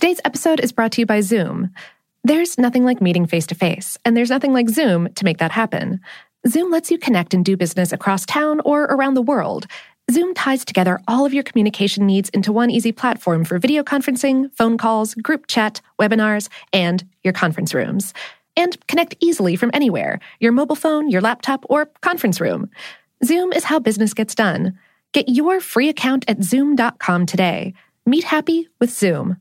Today's episode is brought to you by Zoom. There's nothing like meeting face to face, and there's nothing like Zoom to make that happen. Zoom lets you connect and do business across town or around the world. Zoom ties together all of your communication needs into one easy platform for video conferencing, phone calls, group chat, webinars, and your conference rooms. And connect easily from anywhere your mobile phone, your laptop, or conference room. Zoom is how business gets done. Get your free account at zoom.com today. Meet happy with Zoom.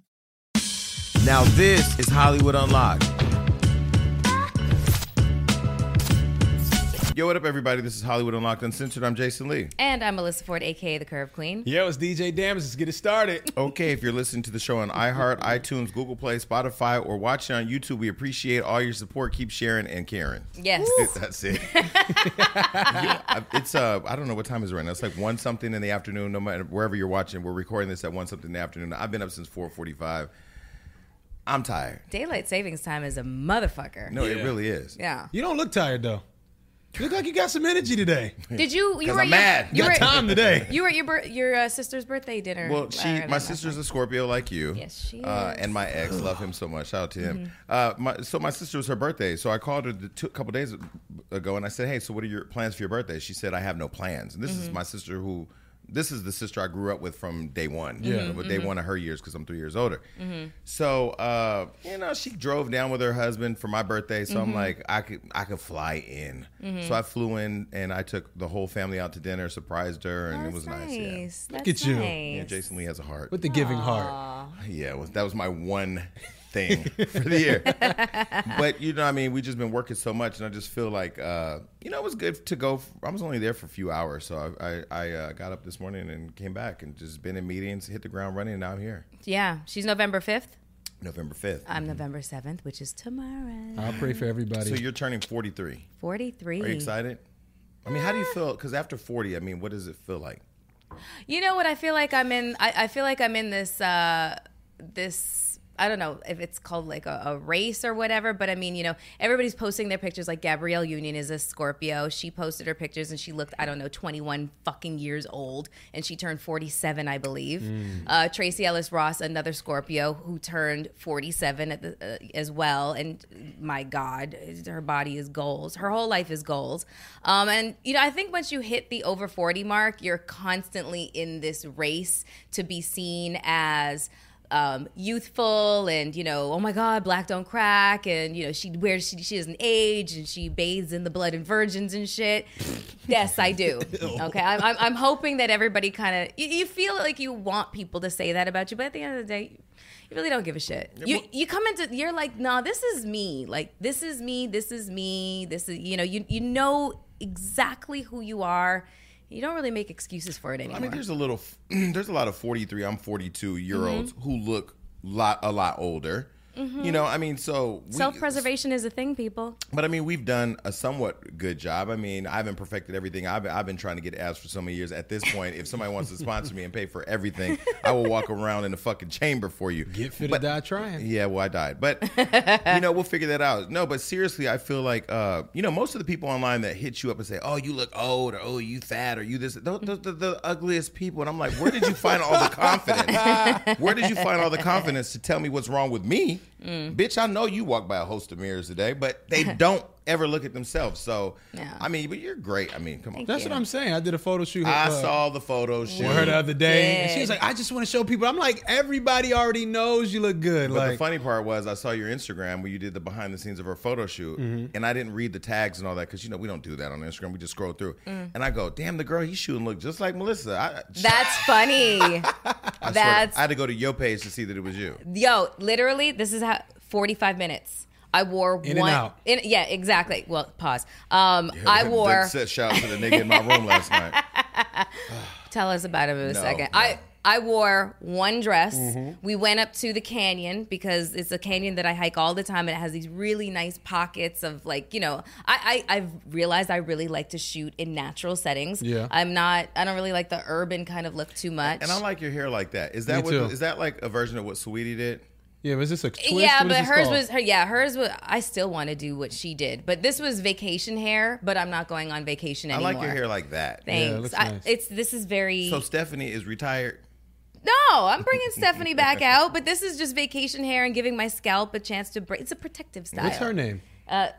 Now this is Hollywood Unlocked. Yo, what up, everybody? This is Hollywood Unlocked Uncensored. I'm Jason Lee. And I'm Melissa Ford, aka the Curve Queen. Yo, it's DJ Damage. Let's get it started. Okay, if you're listening to the show on iHeart, iTunes, Google Play, Spotify, or watching on YouTube, we appreciate all your support. Keep sharing and caring. Yes. That's it. Yeah, it's uh, I don't know what time is it right now. It's like one something in the afternoon. No matter wherever you're watching, we're recording this at one something in the afternoon. I've been up since 4:45. I'm tired. Daylight savings time is a motherfucker. No, it really is. Yeah. You don't look tired though. You look like you got some energy today. Did you? You 'Cause were I'm your, mad. You You were, got time today. you were at your bir- your uh, sister's birthday dinner. Well, she, uh, my last sister's a Scorpio like you. Yes, she Uh, is. Mm-hmm. and my ex, love him so much. Shout out to him. Uh, my, so my sister was her birthday, so I called her the two, a couple days ago, and I said, "Hey, so what are your plans for your birthday?" She said, "I have no plans." And this Mm-hmm. is my sister who. This is the sister I grew up with from day one. Yeah. You know, but day one of her years because I'm three years older. Mm-hmm. So, uh, you know, she drove down with her husband for my birthday. So Mm-hmm. I'm like, I could, I could fly in. So I flew in and I took the whole family out to dinner, surprised her, and That's it was nice. Yeah. nice. Look That's at you. Nice. Yeah, Jason Lee has a heart. With the giving heart. Yeah, well, that was my one thing for the year. but you know, I mean, we just been working so much, and I just feel like, uh, you know, it was good to go. I was only there for a few hours, so I I, I uh, got up this morning and came back and just been in meetings, hit the ground running, and now I'm here. Yeah, she's November fifth. November fifth. I'm November seventh, which is tomorrow. I'll pray for everybody. So you're turning 43. Forty three. Are you excited? I mean, how do you feel? Because after 40, I mean, what does it feel like? You know what? I feel like I'm in. I, I feel like I'm in this. uh This. I don't know if it's called like a, a race or whatever, but I mean, you know, everybody's posting their pictures. Like Gabrielle Union is a Scorpio. She posted her pictures and she looked, I don't know, 21 fucking years old, and she turned 47, I believe. Uh, Tracee Ellis Ross, another Scorpio, who turned 47 at the, uh, as well. And my God, her body is goals. Her whole life is goals. Um, and you know, I think once you hit the over 40 mark, you're constantly in this race to be seen as um, youthful and you know oh my god black don't crack. And you know she wears she, she doesn't age and she bathes in the blood and virgins and shit. Yes i do. Okay i'm, I'm, I'm hoping that everybody kind of you, you feel like you want people to say that about you but at the end of the day you really don't give a shit. You, you come into you're like no this is me. Like this is me this is me this is you know you, you know exactly who you are you don't really make excuses for it anymore I mean, there's a little, there's a lot of 43, I'm 42 year olds Mm-hmm. who look lot a lot older. You know, I mean, so self-preservation is a thing people But I mean, we've done a somewhat good job. I mean, I haven't perfected everything. I've been, I've been trying to get abs for so many years. At this point, if somebody wants to sponsor me and pay for everything, I will walk around in the fucking chamber for you. Get fit But- or die trying. Yeah, well, I died, but you know, we'll figure that out. No, but seriously, I feel like uh, you know, most of the people online that hit you up and say, "Oh, you look old," or "Oh, you fat," or "You this," those, those, the, the ugliest people, and I'm like, where did you find all the confidence? where did you find all the confidence to tell me what's wrong with me, bitch? I know you walk by a host of mirrors today, but they don't ever look at themselves. So, Yeah. I mean, but you're great. I mean, come on. That's what I'm saying. I did a photo shoot. I uh, saw the photo shoot. with her the other day, and she was like, "I just want to show people." I'm like, "Everybody already knows you look good." But like, the funny part was, I saw your Instagram where you did the behind the scenes of her photo shoot, Mm-hmm. and I didn't read the tags and all that because you know we don't do that on Instagram. We just scroll through, and I go, "Damn, the girl he's shooting look just like Melissa." I, That's funny. I swear, That's I had to go to your page to see that it was you. yo. Literally, this is how forty-five minutes. I wore In and one. out. In, yeah, exactly. Well, pause. Um, I wore. That set shout out to the nigga in my room last night. Tell us about him in a No, second. no. I I wore one dress. Mm-hmm. We went up to the canyon because it's a canyon that I hike all the time, and it has these really nice pockets of like you know. I, I I've realized I really like to shoot in natural settings. Yeah. I'm not. I don't really like the urban kind of look too much. And I like your hair like that. Is that Me what? too. Is that like a version of what Sweetie did? Yeah, was this a twist? yeah, What is but hers called? was her. Yeah, hers was. I still want to do what she did, but this was vacation hair. But I'm not going on vacation anymore. I anymore. like your hair like that. Thanks. it looks I, nice. It's this is very. So Stephanie is retired. No, I'm bringing Stephanie back out, but this is just vacation hair and giving my scalp a chance to break. It's a protective style. What's her name? Uh,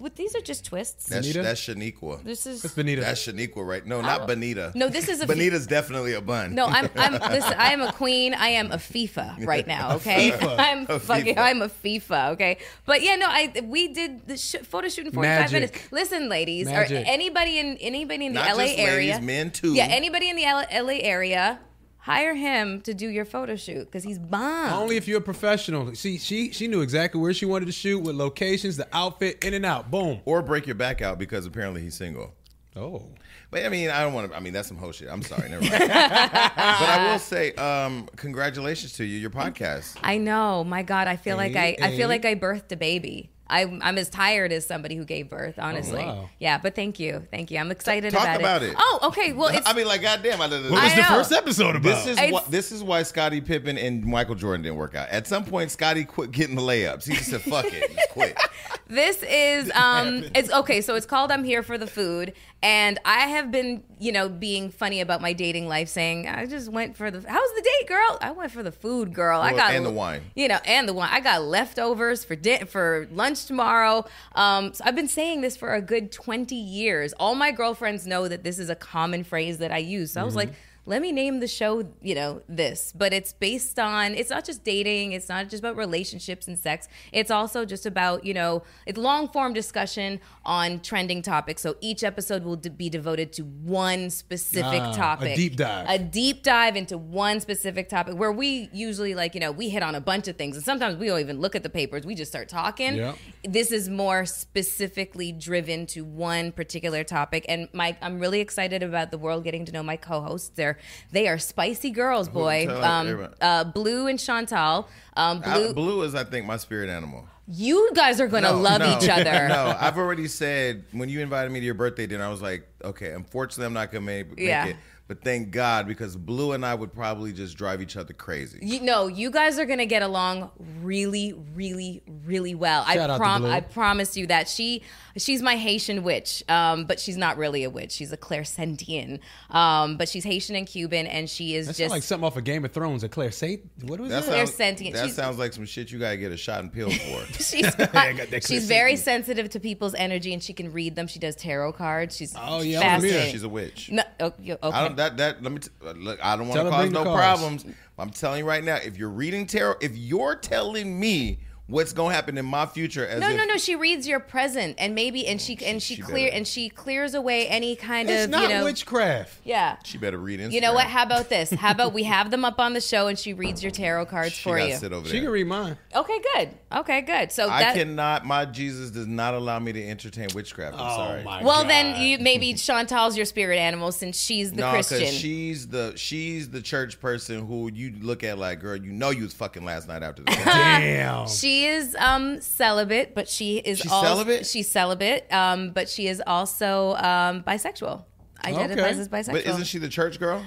but these are just twists. That's Benita? that's Shaniqua. this is That's Benita. That's Shaniqua, right? No, not oh. Benita. no. This is a Benita's definitely a bun. No, I'm. I'm. Listen, I am a queen. I am a FIFA right now. Okay, FIFA. I'm A fucking. FIFA. I'm a FIFA. Okay, but yeah, no. I we did the sh- photo shoot in 45 Magic. minutes. Listen, ladies, or anybody in anybody in the Not LA just area, ladies, men too. yeah, anybody in the L- LA area, hire him to do your photo shoot because he's bomb. Only if you're a professional. See, she she knew exactly where she wanted to shoot, with locations, the outfit, in and out. Boom. Or break your back out because apparently he's single. Oh. But I mean, I don't want to. I mean, that's some whole shit. I'm sorry, never mind. but I will say, um, congratulations to you, your podcast. I know. My God, I feel like I, I feel like I birthed a baby. I'm, I'm as tired as somebody who gave birth, honestly. wow. Yeah, but thank you, thank you. I'm excited Talk about, about it. Oh, okay. Well, it's I mean, like, goddamn, I, What was I the know. first episode about? This is It's- why this is why Scottie Pippen and Michael Jordan didn't work out. At some point, Scottie quit getting the layups. He just said, "Fuck it, just quit." this is um it's okay so it's called i'm here for the food and i have been you know being funny about my dating life saying i just went for the how's the date girl? I went for the food girl. I got and the wine. you know and the wine. I got leftovers for di- for lunch tomorrow. Um so i've been saying this for a good 20 years. All my girlfriends know that this is a common phrase that i use. So i was like let me name the show, you know, this. But it's based on, it's not just dating, it's not just about relationships and sex. It's also just about, you know, it's long form discussion on trending topics. So each episode will d- be devoted to one specific Ah, a topic. deep dive. A deep dive into one specific topic where we usually, like, you know, we hit on a bunch of things. And sometimes we don't even look at the papers, we just start talking. Yep. This is more specifically driven to one particular topic. And Mike, I'm really excited about the world getting to know my co hosts. They're they are spicy girls, boy. Um, uh, Blue and Chantal. Um, I- Blue, Blue is, I think, my spirit animal. you guys are gonna No, love no, each other. No, I've already said when you invited me to your birthday dinner, I was like, okay, unfortunately, I'm not gonna make, make Yeah. it. But thank God, because Blue and I would probably just drive each other crazy. You know, you guys are gonna get along really, really, really well. Shout I out to Blue. I promise you that she she's my Haitian witch, um, but she's not really a witch. She's a clairsentient, um, but she's Haitian and Cuban, and she is That just like something off of Game of Thrones. A Claire Sate. What was That that? They're sounds, that She's- sounds like some shit you gotta get a shot and pills for. she's got that she's very sensitive to people's energy, and she can read them. She does tarot cards. She's Oh, yeah, I'm familiar. She's a witch. No, oh, okay. I don't that that let me t- uh, look. I don't want to cause no cards. problems. I'm telling you right now. If you're reading tarot, if you're telling me what's gonna happen in my future, as No, if, no, no. She reads your present, and maybe, and she oh, and she, she clear better. and she clears away any kind It's of not you know. witchcraft. yeah. she better read Instagram. You know what? How about this? How about we have them up on the show, and she reads your tarot cards She for you? sit over She there. can read mine. Okay, good. Okay, good. So I that. cannot. My Jesus does not allow me to entertain witchcraft. I'm Oh sorry. my well, God. then you maybe Chantal's your spirit animal since she's the no, Christian. because she's the she's the church person who you look at like, girl, you know you was fucking last night after the Damn. She is um celibate, but she is She's also celibate? she's celibate, um, but she is also um bisexual. Identifies Okay. as bisexual. But isn't she the church girl?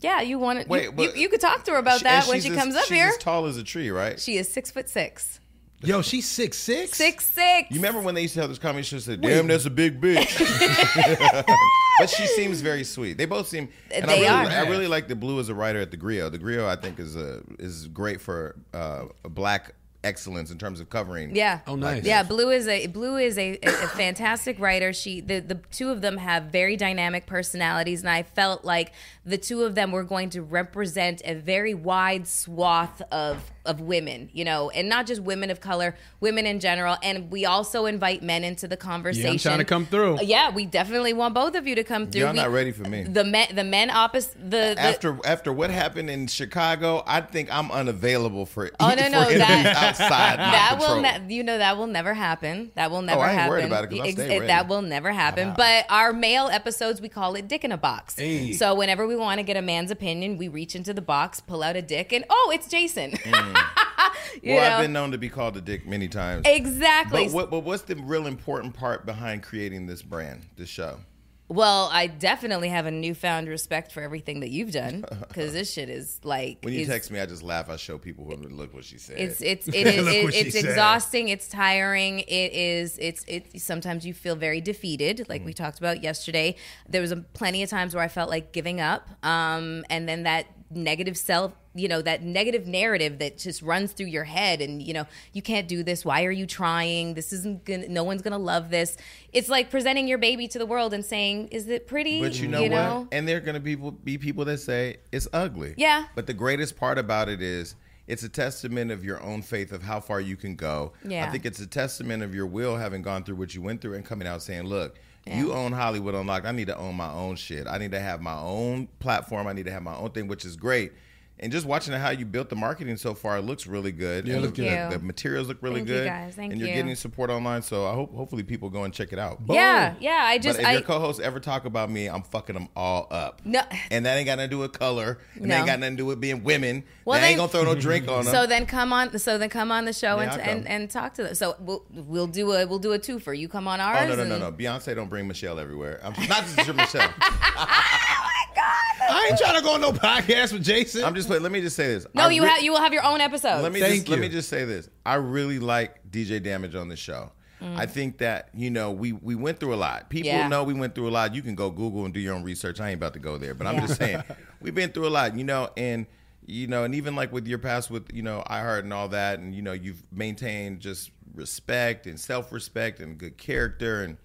Yeah, you want to. Wait, you, you, you could talk to her about She- that when she's she as- comes up she's here. as tall as a tree, right? She is six foot six. Yo, she's six six. Six six. You remember when they used to have this comedy show? Said, "Damn, that's a big bitch." but she seems very sweet. They both seem. And I They really, are. I really like the Blue as a writer at the Grio. The Grio, I think, is a is great for uh, black excellence in terms of covering. Yeah. Oh, nice. Yeah, Blue is a Blue is a, a, a fantastic writer. She the the two of them have very dynamic personalities, and I felt like the two of them were going to represent a very wide swath of of women, you know, and not just women of color, women in general. And we also invite men into the conversation. Yeah, I'm trying to come through. Uh, Yeah, we definitely want both of you to come through. Y'all We- not ready for me. The men, the men opposite the, the After after what happened in Chicago, I think I'm unavailable for. Oh, no, for no, interviews that- outside. that will ne- you know that will never happen. That will never Oh, I ain't happen. worried about it 'cause I'll stay ready. That will never happen. But our male episodes, we call it Dick in a Box. Hey. So whenever we want to get a man's opinion, we reach into the box, pull out a dick, and oh, it's Jason. Mm. you well, know I've been known to be called a dick many times. exactly. But, what, but what's the real important part behind creating this brand, this show? Well, I definitely have a newfound respect for everything that you've done because this shit is like When you is- text me, I just laugh. I show people who look what she said. It's it's it is it, it's said. exhausting. It's tiring. It is it's it. Sometimes you feel very defeated, like Mm. we talked about yesterday. There was a, plenty of times where I felt like giving up, um, and then that negative self, you know, that negative narrative that just runs through your head and, you know, you can't do this. Why are you trying? This isn't gonna, no one's gonna love this. It's like presenting your baby to the world and saying, is it pretty? But you know what? And there are gonna be people, be people that say it's ugly. Yeah. But the greatest part about it is it's a testament of your own faith of how far you can go. Yeah. I think it's a testament of your will having gone through what you went through and coming out saying, look, you own Hollywood Unlocked. I need to own my own shit. I need to have my own platform. I need to have my own thing, which is great. And just watching how you built the marketing so far, it looks really good. Yeah, it and looks the, good. the, the materials look really Thank you, good. guys. Thank and you're you. getting support online. So I hope hopefully people go and check it out. Yeah, yeah. I just, but if I, your co-hosts ever talk about me, I'm fucking them all up. No. and that ain't got nothing to do with color. And No. that ain't got nothing to do with being women. Well, Well, they ain't gonna throw no drink on them. So then come on. So then come on the show Yeah, and, and and talk to them. So we'll we'll do a we'll do a twofer. You come on oh ours. no no no and- no! Beyonce don't bring Michelle everywhere. I'm not just your Michelle. I ain't trying to go on no podcast with Jason. I'm just playing. Let me just say this. No, I you re- have you will have your own episode. Let me Thank just let me just say this. I really like DJ Damage on the show. I mm. think that you know we we went through a lot. People Yeah. know we went through a lot. You can go Google and do your own research. I ain't about to go there, but I'm just saying we've been through a lot. You know, and you know, and even like with your past with you know iHeart and all that, and you know you've maintained just respect and self respect and good character, and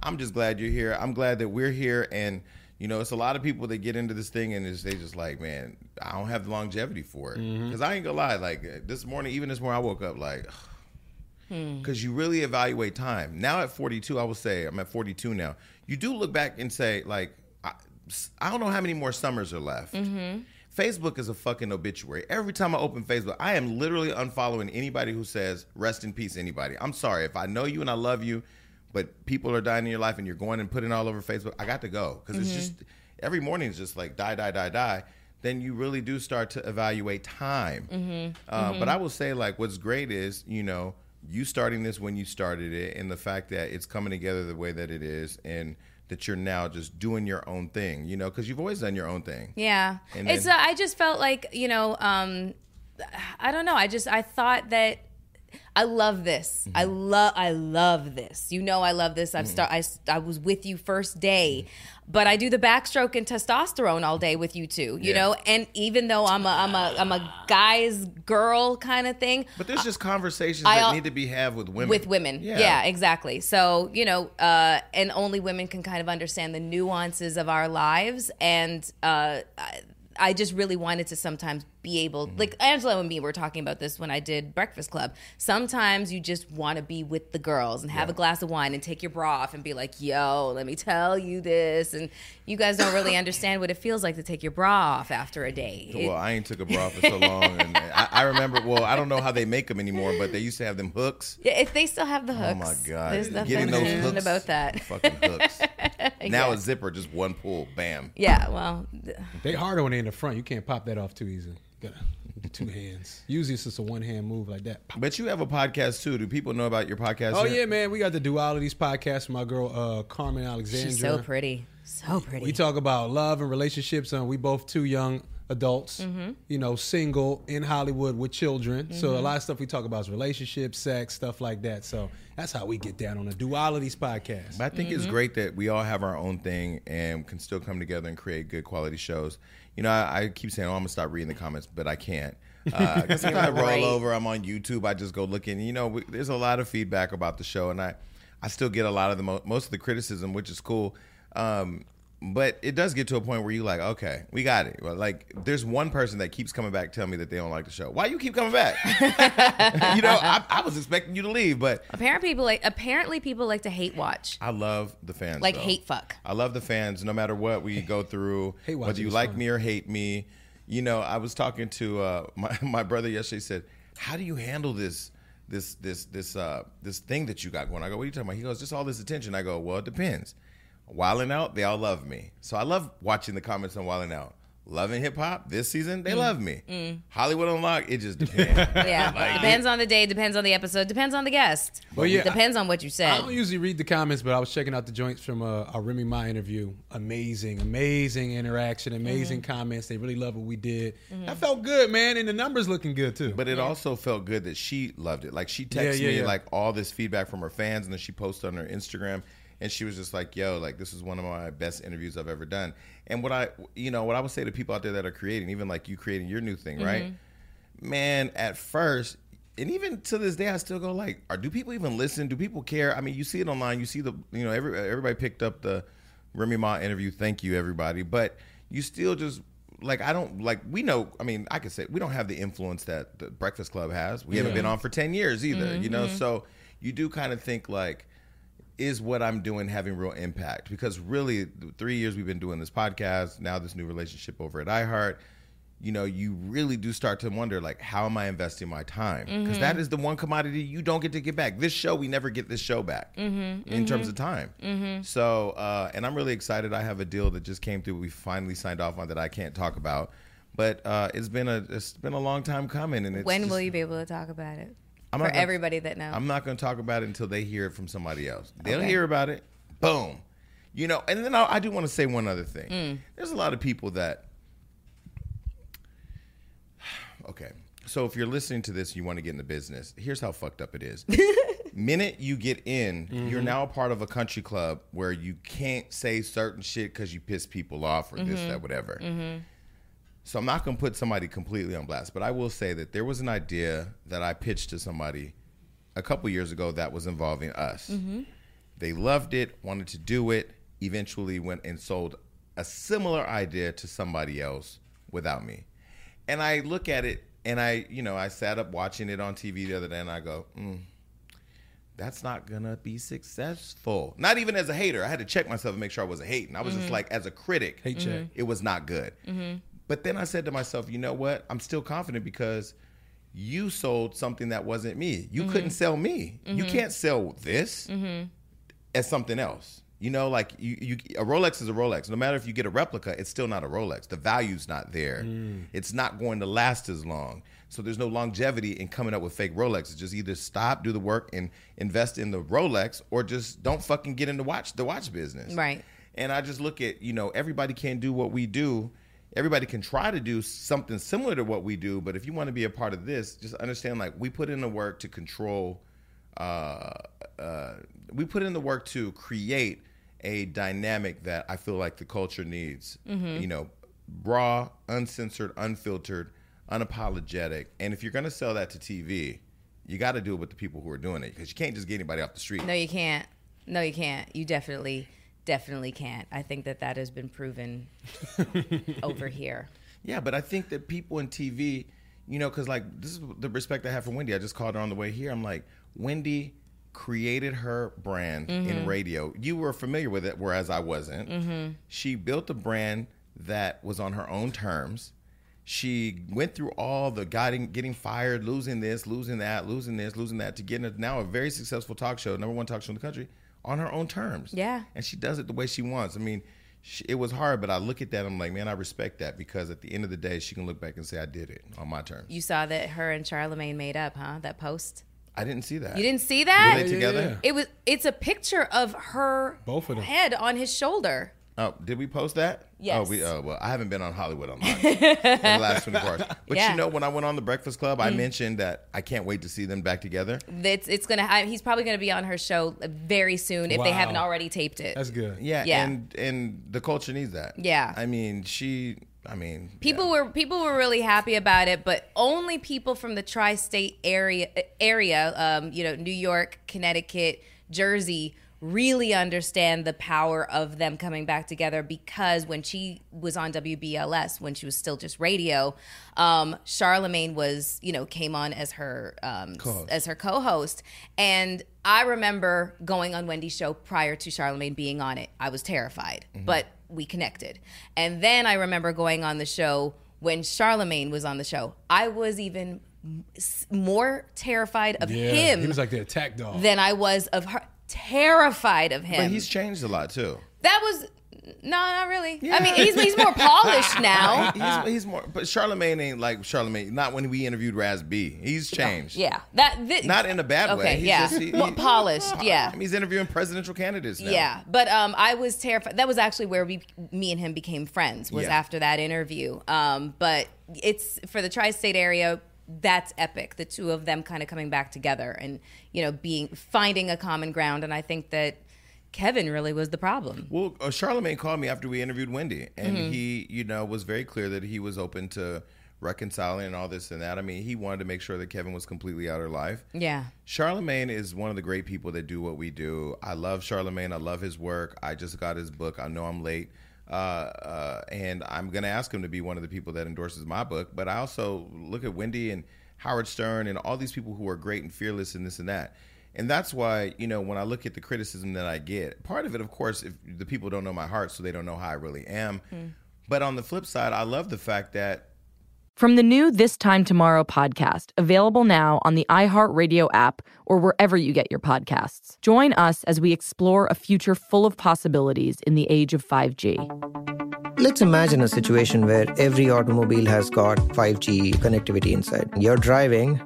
I'm just glad you're here. I'm glad that we're here, and you know, it's a lot of people that get into this thing and they just like, man, I don't have the longevity for it. Mm-hmm. Because I ain't gonna lie, like uh, this morning, even this morning, I woke up like, hmm. because you really evaluate time. Now at 42, I will say I'm at 42 now. You do look back and say like, I, I don't know how many more summers are left. Mm-hmm. Facebook is a fucking obituary. Every time I open Facebook, I am literally unfollowing anybody who says "rest in peace." Anybody? I'm sorry if I know you and I love you, but people are dying in your life and you're going and putting it all over Facebook. I got to go because it's just every morning is just like die, die, die, die. Then you really do start to evaluate time. Um, But I will say, like, what's great is you know you starting this when you started it, and the fact that it's coming together the way that it is, and that you're now just doing your own thing. You know, because you've always done your own thing. Yeah. And it's. then- uh, I just felt like you know. Um, I don't know. I just I thought that. I love this. I Mm-hmm. love. I love this. You know, I love this. I've start. I, I was with you first day, Mm-hmm. but I do the backstroke and testosterone all day with you too. You Yeah. know, and even though I'm a I'm a I'm a guy's girl kind of thing, But there's just conversations I that need to be had with women. with women. Yeah. exactly. So, you know, uh, and only women can kind of understand the nuances of our lives. And uh, I, I just really wanted to sometimes be able, Mm-hmm. like Angela and me were talking about this when I did Breakfast Club. Sometimes you just want to be with the girls and have a glass of wine and take your bra off and be like, yo, let me tell you this. And you guys don't really understand what it feels like to take your bra off after a day. It- Well, I ain't took a bra for so long, and I, I remember. Well, I don't know how they make them anymore, but they used to have them hooks. yeah, if they still have the hooks. Oh my god! There's nothing Getting those hooks about that. Fucking hooks. Now Yeah. a zipper, just one pull, bam. Yeah, well, They harder when they're in the front. You can't pop that off too easy. You gotta two hands. Usually it's just a one hand move like that. But you have a podcast too. Do people know about your podcast? Oh yet? yeah, man. We got the Dualities podcast with my girl uh, Carmen Alexandra. she's so pretty. So pretty. We talk about love and relationships. And we both too young adults, Mm-hmm. you know, single in Hollywood with children. So a lot of stuff we talk about is relationships, sex, stuff like that. So that's how we get down on the Dualities podcast. But I think Mm-hmm. it's great that we all have our own thing and can still come together and create good quality shows. You know, I, I keep saying, "Oh, I'm gonna stop reading the comments," but I can't. Because sometimes I roll Right. over, I'm on YouTube, I just go looking. You know, we, there's a lot of feedback about the show, and I, I still get a lot of the mo- most of the criticism, which is cool. Um, but it does get to a point where you like, okay, we got it. Well, like, there's one person that keeps coming back, telling me that they don't like the show. Why you keep coming back? you know, I, I was expecting you to leave, but apparently people like apparently people like to hate watch. I love the fans. Like though. hate fuck. I love the fans no matter what we go through, Hate whether you like fun. me or hate me. You know, I was talking to uh, my my brother yesterday. Said, "How do you handle this this this this uh this thing that you got going?" I go, "What are you talking about?" He goes, "Just all this attention." I go, "Well, it depends. Wild 'N Out, they all love me, so I love watching the comments on Wild 'N Out." Loving hip hop this season, Mm. they love me. Hollywood Unlocked, it just depends. Yeah, Like, depends on the day, depends on the episode, depends on the guest. Well, yeah, depends on what you said. I don't usually read the comments, but I was checking out the joints from uh, our Remy Ma interview. Amazing, amazing interaction, amazing Mm-hmm. comments. They really love what we did. That felt good, man, and the numbers looking good too. But it also felt good that she loved it. Like she texted Yeah, yeah, me yeah. like all this feedback from her fans, and then she posted on her Instagram. And she was just like, "Yo, like this is one of my best interviews I've ever done." And what I, you know, what I would say to people out there that are creating, even like you creating your new thing, right? Mm-hmm. Man, at first, and even to this day, I still go like, "Are do people even listen? Do people care?" I mean, you see it online, you see the, you know, every everybody picked up the Remy Ma interview. Thank you, everybody, but you still just like I don't like we know I mean I could say we don't have the influence that the Breakfast Club has. We haven't been on for 10 years either, mm-hmm, you know. Mm-hmm. So you do kind of think like is what I'm doing having real impact because really the 3 years we've been doing this podcast, now this new relationship over at iHeart, you know, you really do start to wonder like how am I investing my time? Because that is the one commodity you don't get to get back. This show we never get this show back in terms of time. So, uh, and I'm really excited. I have a deal that just came through. We finally signed off on that I can't talk about, but uh, it's been a it's been a long time coming. And it's When just- will you be able to talk about it? I'm For not gonna- everybody that knows. I'm not going to talk about it until they hear it from somebody else. They'll Okay. hear about it. Boom. You know, and then I, I do want to say one other thing. Mm. There's a lot of people that. Okay. So if you're listening to this and you want to get in the business, here's how fucked up it is. Minute you get in, you're mm-hmm. now a part of a country club where you can't say certain shit because you piss people off or this, mm-hmm. that, whatever. Mm-hmm. So I'm not going to put somebody completely on blast, but I will say that there was an idea that I pitched to somebody a couple years ago that was involving us. Mm-hmm. They loved it, wanted to do it, eventually went and sold a similar idea to somebody else without me. And I look at it and I, you know, I sat up watching it on TV the other day and I go, mm, that's not gonna be successful. Not even as a hater. I had to check myself and make sure I wasn't hating. I was just mm-hmm. like, as a critic, Hate check. Mm-hmm. it was not good. But then I said to myself, you know what? I'm still confident because you sold something that wasn't me. You mm-hmm. couldn't sell me. You mm-hmm. can't sell this mm-hmm. as something else. You know, like you, you, a Rolex is a Rolex. No matter if you get a replica, it's still not a Rolex. The value's not there. Mm. It's not going to last as long. So there's no longevity in coming up with fake Rolexes. Just either stop, do the work, and invest in the Rolex, or just don't fucking get into watch the watch business. Right. And I just look at, you know, everybody can't do what we do. Everybody can try to do something similar to what we do, but if you want to be a part of this, just understand like we put in the work to control uh, uh, we put in the work to create a dynamic that I feel like the culture needs. You know, raw, uncensored, unfiltered, unapologetic. And if you're going to sell that to TV, you got to do it with the people who are doing it because you can't just get anybody off the street. No, you can't. No, you can't. You definitely, definitely can't. I think that that has been proven over here. Yeah, but I think that people in TV, you know, because like this is the respect I have for Wendy. I just called her on the way here. I'm like, Wendy created her brand in mm-hmm. radio. You were familiar with it, whereas I wasn't. Mm-hmm. She built a brand that was on her own terms. She went through all the getting getting fired, losing this, losing that, losing this, losing that, to get now a very successful talk show, number one talk show in the country, on her own terms. Yeah. and she does it the way she wants. I mean, she, it was hard, but I look at that, I'm like, man, I respect that because at the end of the day, she can look back and say, I did it on my terms. You saw that her and Charlemagne made up, huh? That post. I didn't see that. You didn't see Were that? they together? yeah. It was. It's a picture of her Both of them. head on his shoulder. Oh, did we post that? Yes. Oh, we. Oh, well, I haven't been on Hollywood online in the last 24 hours. But Yeah. Mm. you know, when I went on the Breakfast Club, I mentioned that I can't wait to see them back together. It's it's gonna. I, he's probably gonna be on her show very soon if they haven't already taped it. That's good. Yeah, Yeah. and and the culture needs that. Yeah. I mean, she. I mean, People yeah. were people were really happy about it, but only people from the tri-state area area, um, you know, New York, Connecticut, Jersey, really understand the power of them coming back together. Because when she was on WBLS, when she was still just radio, um, Charlemagne was, you know, came on as her um, Co-host. as her co-host, and I remember going on Wendy's show prior to Charlemagne being on it. I was terrified, but we connected. And then I remember going on the show when Charlemagne was on the show. I was even more terrified of Yeah, him he was like the attack dog. than I was of her. Terrified of him. But he's changed a lot too. that was no, not really. I mean, he's he's more polished now. He's, he's more, but Charlemagne ain't like Charlemagne. Not when we interviewed Raz B. He's changed. Yeah, that thi- Not in a bad way. Okay, He's yeah, just- he- More he- polished. Yeah, he's interviewing presidential candidates now. Yeah, but um, I was terrified. That was actually where we, me and him became friends. Was Yeah. after that interview. Um, but it's for the tri-state area. That's epic. The two of them kind of coming back together and you know being finding a common ground. And I think that Kevin really was the problem. Well, uh, Charlemagne called me after we interviewed Wendy, and he, you know, was very clear that he was open to reconciling and all this and that. I mean, he wanted to make sure that Kevin was completely out of her life. Yeah. Charlemagne is one of the great people that do what we do. I love Charlemagne. I love his work. I just got his book. I know I'm late. Uh, uh, and I'm going to ask him to be one of the people that endorses my book. But I also look at Wendy and Howard Stern and all these people who are great and fearless and this and that. And that's why, you know, when I look at the criticism that I get, part of it, of course, if the people don't know my heart, so they don't know how I really am. But on the flip side, I love the fact that From the new This Time Tomorrow podcast, available now on the iHeartRadio app or wherever you get your podcasts. Join us as we explore a future full of possibilities in the age of 5G. Let's imagine a situation where every automobile has got 5G connectivity inside. You're driving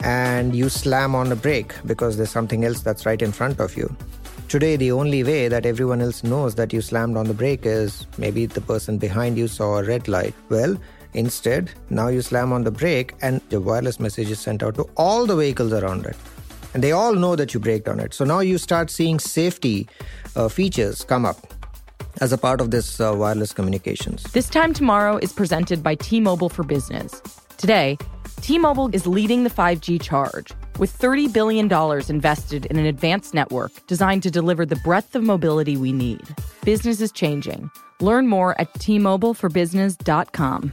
and you slam on the brake because there's something else that's right in front of you. Today, the only way that everyone else knows that you slammed on the brake is maybe the person behind you saw a red light. Well, instead, now you slam on the brake and the wireless message is sent out to all the vehicles around it. And they all know that you braked on it. So now you start seeing safety uh, features come up as a part of this uh, wireless communications. This Time Tomorrow is presented by T Mobile for Business. Today, T Mobile is leading the 5G charge with $30 billion invested in an advanced network designed to deliver the breadth of mobility we need. Business is changing. Learn more at T-MobileForBusiness.com.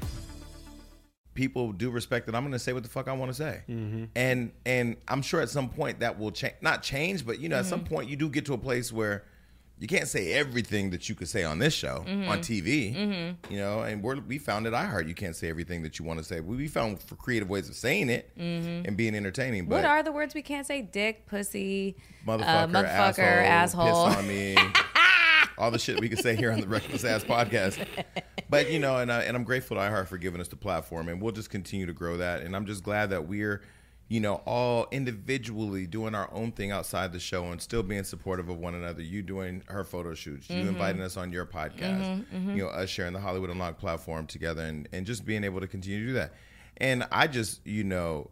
people do respect that I'm going to say what the fuck I want to say, mm-hmm. and and I'm sure at some point that will change. Not change, but you know, at some mm-hmm. point you do get to a place where you can't say everything that you could say on this show mm-hmm. on TV. You know, and we're, we found at iHeart you can't say everything that you want to say. We, we found for creative ways of saying it and being entertaining. But What are the words we can't say? Dick, pussy, uh, motherfucker, uh, motherfucker, asshole. piss on me, all the shit we can say here on the Reckless Ass podcast. But you know, and I, and I'm grateful to iHeart for giving us the platform, and we'll just continue to grow that. And I'm just glad that we're, you know, all individually doing our own thing outside the show and still being supportive of one another. You doing her photo shoots, you mm-hmm. inviting us on your podcast, mm-hmm, mm-hmm. you know, us sharing the Hollywood Unlocked platform together, and and just being able to continue to do that. And I just, you know,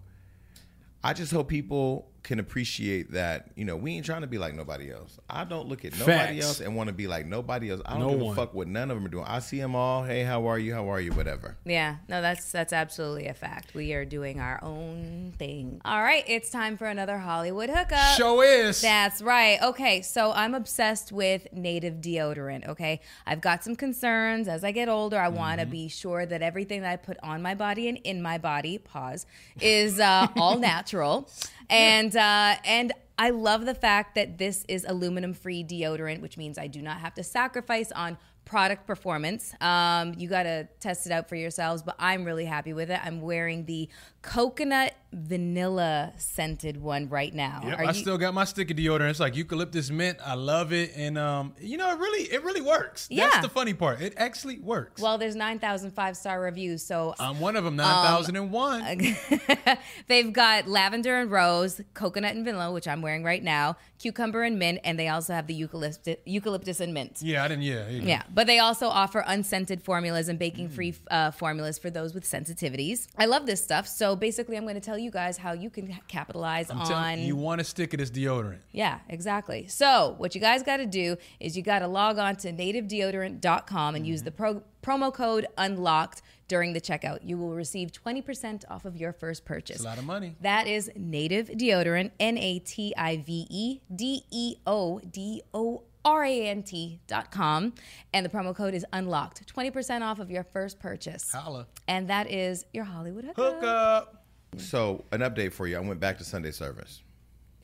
I just hope people can appreciate that, you know, we ain't trying to be like nobody else. I don't look at nobody Facts. else and want to be like nobody else. I don't No give one. a fuck what none of them are doing. I see them all. Hey, how are you? How are you? Whatever. Yeah, no, that's that's absolutely a fact. We are doing our own thing. All right, it's time for another Hollywood hookup. Show is. That's right. Okay, so I'm obsessed with native deodorant. Okay, I've got some concerns as I get older. I want to Mm-hmm. be sure that everything that I put on my body and in my body, pause, is uh, all natural, and uh, and. I love the fact that this is aluminum free deodorant, which means I do not have to sacrifice on product performance. Um, you got to test it out for yourselves, but I'm really happy with it. I'm wearing the coconut vanilla scented one right now. Yep, Are I you- still got my stick of deodorant. It's like eucalyptus mint. I love it, and um, you know, it really, it really works. Yeah. That's the funny part. It actually works. Well, there's 9,000 five star reviews. So I'm one of them. Nine thousand and one. they've got lavender and rose, coconut and vanilla, which I'm wearing right now, cucumber and mint, and they also have the eucalyptus, eucalyptus and mint. yeah, I didn't. Yeah, yeah. Yeah, but they also offer unscented formulas and baking free uh, formulas for those with sensitivities. I love this stuff. So basically, I'm going to tell you guys how you can capitalize I'm on. telling you, you want to stick of this deodorant. Yeah, exactly. So, what you guys got to do is you got to log on to nativedeodorant.com and use the pro- promo code unlocked during the checkout. You will receive 20% off of your first purchase. It's a lot of money. That is Native Deodorant, N A T I V E D E O D O R A N T dot com. And the promo code is unlocked. 20% off of your first purchase. Holla. And that is your Hollywood hookup. Hook up. So, an update for you. I went back to Sunday service.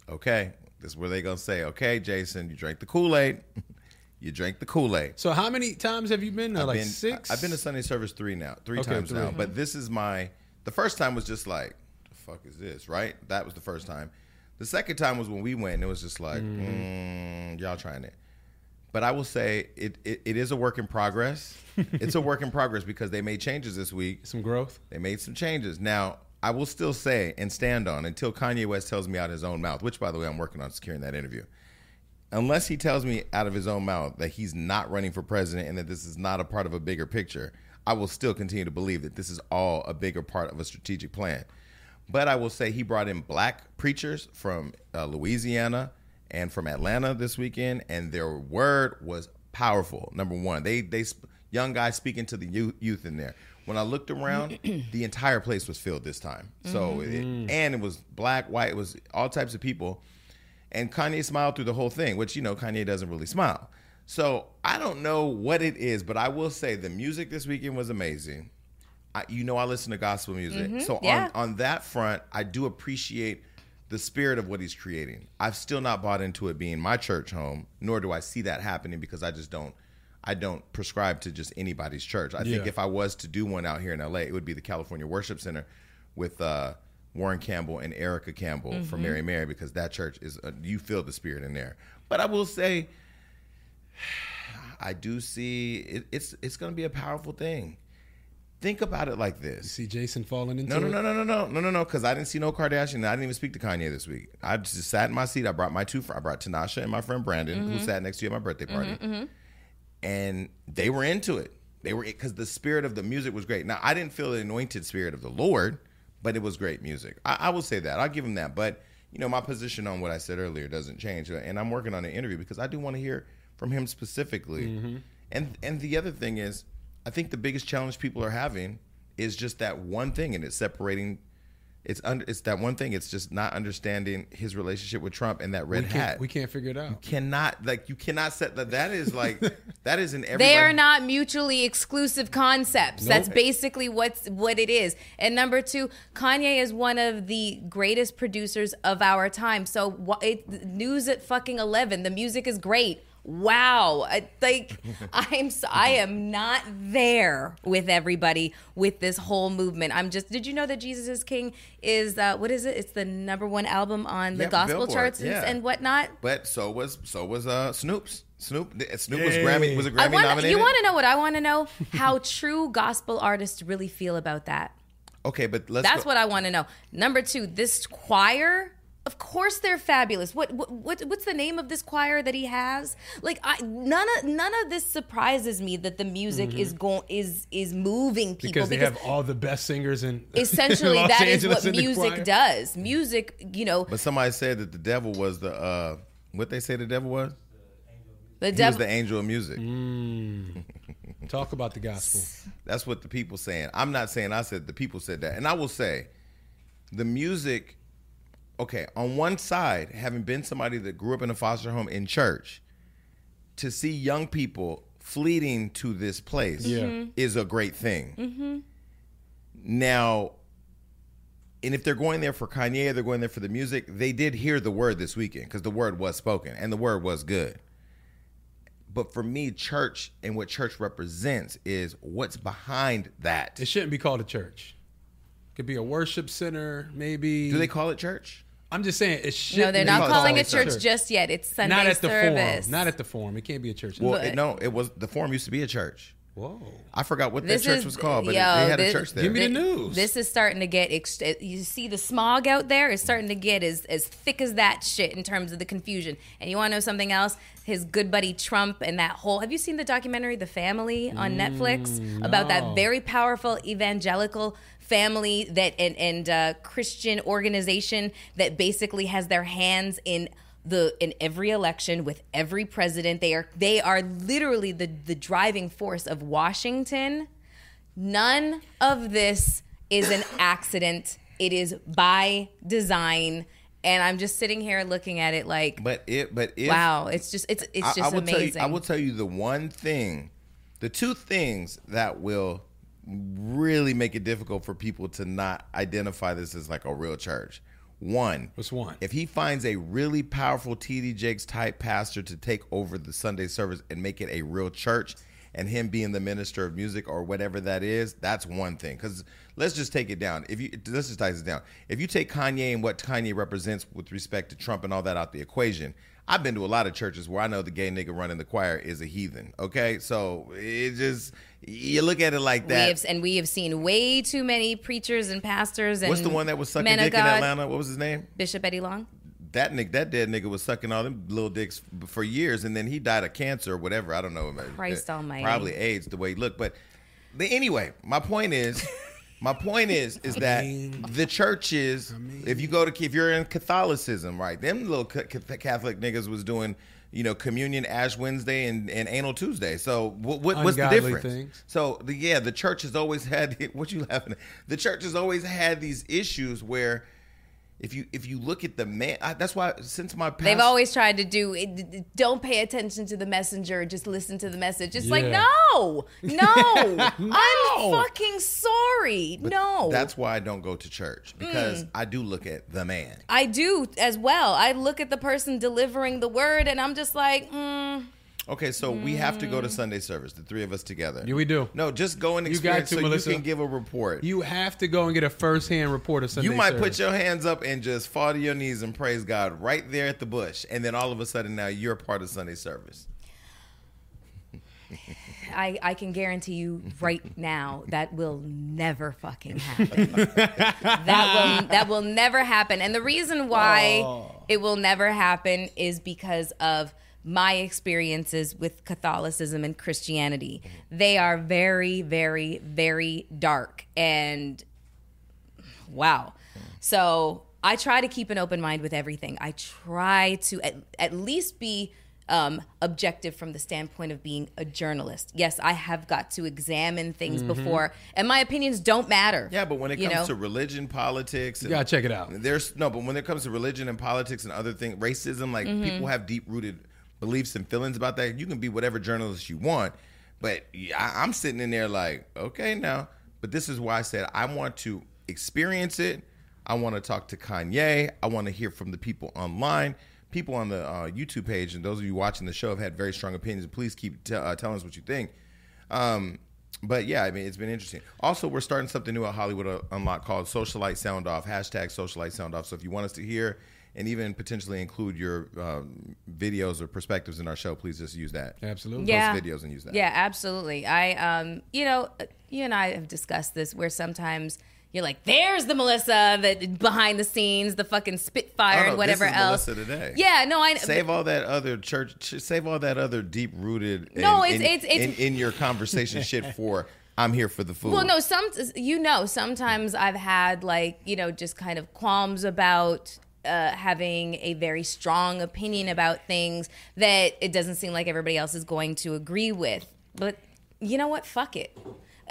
Okay. This is where they going to say, okay, Jason, you drank the Kool Aid. you drank the Kool Aid. So how many times have you been there? I've Like been, six. I've been to Sunday service three now, three Okay, times three. now. But this is my. The first time was just like, the fuck is this, right? That was the first time. The second time was when we went, and it was just like, mm, y'all trying it. But I will say it, it, it is a work in progress. it's a work in progress because they made changes this week. some growth. They made some changes. Now, I will still say and stand on until Kanye West tells me out of his own mouth, which, by the way, I'm working on securing that interview. Unless he tells me out of his own mouth that he's not running for president and that this is not a part of a bigger picture, I will still continue to believe that this is all a bigger part of a strategic plan. But I will say he brought in black preachers from uh, Louisiana and from Atlanta this weekend, and their word was powerful. Number one, they they young guys speaking to the youth, youth in there. When I looked around, the entire place was filled this time. So mm-hmm. it, mm. and it was black, white, it was all types of people. And Kanye smiled through the whole thing, which you know Kanye doesn't really smile. So I don't know what it is, but I will say the music this weekend was amazing. I, you know, I listen to gospel music, mm-hmm. so yeah. on on that front, I do appreciate the spirit of what he's creating. I've still not bought into it being my church home, nor do I see that happening because I just don't. I don't prescribe to just anybody's church. I think if I was to do one out here in LA, it would be the California Worship Center with uh, Warren Campbell and Erica Campbell from Mary Mary because that church is uh, you feel the spirit in there. But I will say, I do see it, it's it's going to be a powerful thing. Think about it like this. You See Jason falling into No, no, it? no, no, no, no, no, no, no. Because I didn't see no Kardashian. I didn't even speak to Kanye this week. I just sat in my seat. I brought my two. fr- I brought Tanasha and my friend Brandon, who mm-hmm. sat next to you at my birthday mm-hmm, party, mm-hmm. and they were into it. They were because the spirit of the music was great. Now I didn't feel the anointed spirit of the Lord, but it was great music. I, I will say that. I'll give him that. But you know, my position on what I said earlier doesn't change, and I'm working on an interview because I do want to hear from him specifically. And and the other thing is, I think the biggest challenge people are having is just that one thing, and it's separating. It's under. It's that one thing. It's just not understanding his relationship with Trump and that red can't, hat. we can't figure it out. You cannot like you cannot set that. That is like that is in every. They are not mutually exclusive concepts. That's basically what's what it is. And number two, Kanye is one of the greatest producers of our time. So wha- it, news at fucking eleven. The music is great. Wow, I, like I'm so, I am not there with everybody with this whole movement. I'm just. Did you know that Jesus is King is uh, what is it? It's the number one album on the Yeah, gospel Billboard, charts and, yeah. and whatnot. But so was so was uh Snoop's. Snoop Snoop was Grammy was a I Grammy wanna, nominated. you want to know what I want to know? How true gospel artists really feel about that. okay, but let's. That's go- what I want to know. Number two, this choir. Of course, they're fabulous. What, what what what's the name of this choir that he has? Like, I none of none of this surprises me that the music is going is is moving people Because they have all the best singers in essentially Los that is Angeles what music does. Music, you know, But somebody said that the devil was the uh what they say the devil was. the He was the angel of music. Talk about the gospel. That's what the people saying. I'm not saying I said the people said that. And I will say the music okay, on one side, having been somebody that grew up in a foster home in church, to see young people fleeting to this place Yeah. Mhm. is a great thing. Now, and if they're going there for Kanye, they're going there for the music. They did hear the word this weekend because the word was spoken and the word was good. But for me, church and what church represents is what's behind that. It shouldn't be called a church. It Could be a worship center, maybe. Do they call it church? I'm just saying it should. no, they're They not calling it Sunday church just yet. It's Sunday Not at the service. forum. Not at the forum. It can't be a church. Well, it, no, it was the forum used to be a church. Whoa. I forgot what that church is- was called, but it- yo, they had this- a church there. Give me the news. This is starting to get. Ex- eh, you see the smog out there is starting to get as as thick as that shit in terms of the confusion. And you want to know something else? His good buddy Trump and that whole. Have you seen the documentary The Family on Netflix mm, about no. that very powerful evangelical family that and and uh, Christian organization that basically has their hands in the in every election with every president they are they are literally the the driving force of Washington None of this is an accident. It is by design. And I'm just sitting here looking at it like, but it, but if, wow, it's just it's it's I- just I, will amazing. You, I will tell you the one thing, the two things that will really make it difficult for people to not identify this as like a real church. One, What's one? If he finds a really powerful TD Jakes type pastor to take over the Sunday service and make it a real church, and him being the minister of music or whatever that is, that's one thing. Because let's just take it down. If you let's just take this down. If you take Kanye and what Kanye represents with respect to Trump and all that out the equation, I've been to a lot of churches where I know the gay nigga running the choir is a heathen. Okay, so it just you look at it like we that. have, and we have seen way too many preachers and pastors and What's the one that was sucking dick in Atlanta? What was his name? Bishop Eddie Long. that nigga, that dead nigga was sucking all them little dicks for years, and then he died of cancer or whatever. I don't know. Christ Uh, almighty. Probably AIDS the way he looked. But the, anyway, my point is, My point is, is that the churches, if you go to, if you're in Catholicism, right, them little ca- ca- Catholic niggas was doing, you know, communion Ash Wednesday and, and anal Tuesday. So what, what what's the difference? things. So the, yeah, the church has always had what you laughing at? The church has always had these issues where. If you if you look at the man, I, that's why since my past, They've always tried to do it. Don't pay attention to the messenger. Just listen to the message. It's like Yeah. no, no. I'm fucking sorry. no, That's why I don't go to church because Mm. I do look at the man. I do as well. I look at the person delivering the word, and I'm just like, mm, Okay, so we have to go to Sunday service, the three of us together. Yeah, we do. No, just go and You got experience to, so Melissa. you can give a report. You, You have to go and get a first-hand report of Sunday You might service. put your hands up and just fall to your knees and praise God right there at the bush, and then all of a sudden now you're part of Sunday service. I, I can guarantee you right now that will never fucking happen. that will that will never happen. And the reason why Oh. it will never happen is because of my experiences with Catholicism and Christianity. They are very, very, very dark and wow. So I try to keep an open mind with everything. I try to at, at least be um, objective from the standpoint of being a journalist. Yes, I have got to examine things before, and my opinions don't matter. Mm-hmm. Yeah, but when it comes know? to religion, politics, and, You gotta check it out. There's no, but when it comes to religion and politics and other things, racism, like Mm-hmm. people have deep rooted beliefs and feelings about that. You can be whatever journalist you want, but I, I'm sitting in there like, okay, now, but this is why I said I want to experience it. I want to talk to Kanye. I want to hear from the people online. People on the uh, YouTube page and those of you watching the show have had very strong opinions. Please keep t- uh, telling us what you think. Um, but yeah, I mean, it's been interesting. Also, we're starting something new at Hollywood uh, Unlocked called Socialite Sound Off, hashtag Socialite Sound Off. So if you want us to hear and even potentially include your um, videos or perspectives in our show, please just use that. Absolutely. yeah. Post videos and use that. Yeah, absolutely. I, um, you know, you and I have discussed this where sometimes you're like, "There's the Melissa that behind the scenes, the fucking Spitfire Oh, no, and whatever this is else." Melissa today. Yeah, no, I Save all that other church. Save all that other deep rooted. No, in, it's- in, it's- it's- in, in your conversation shit for. I'm here for the food. Well, no, some you know, sometimes I've had like you know just kind of qualms about uh, having a very strong opinion about things that it doesn't seem like everybody else is going to agree with. But you know what? Fuck it.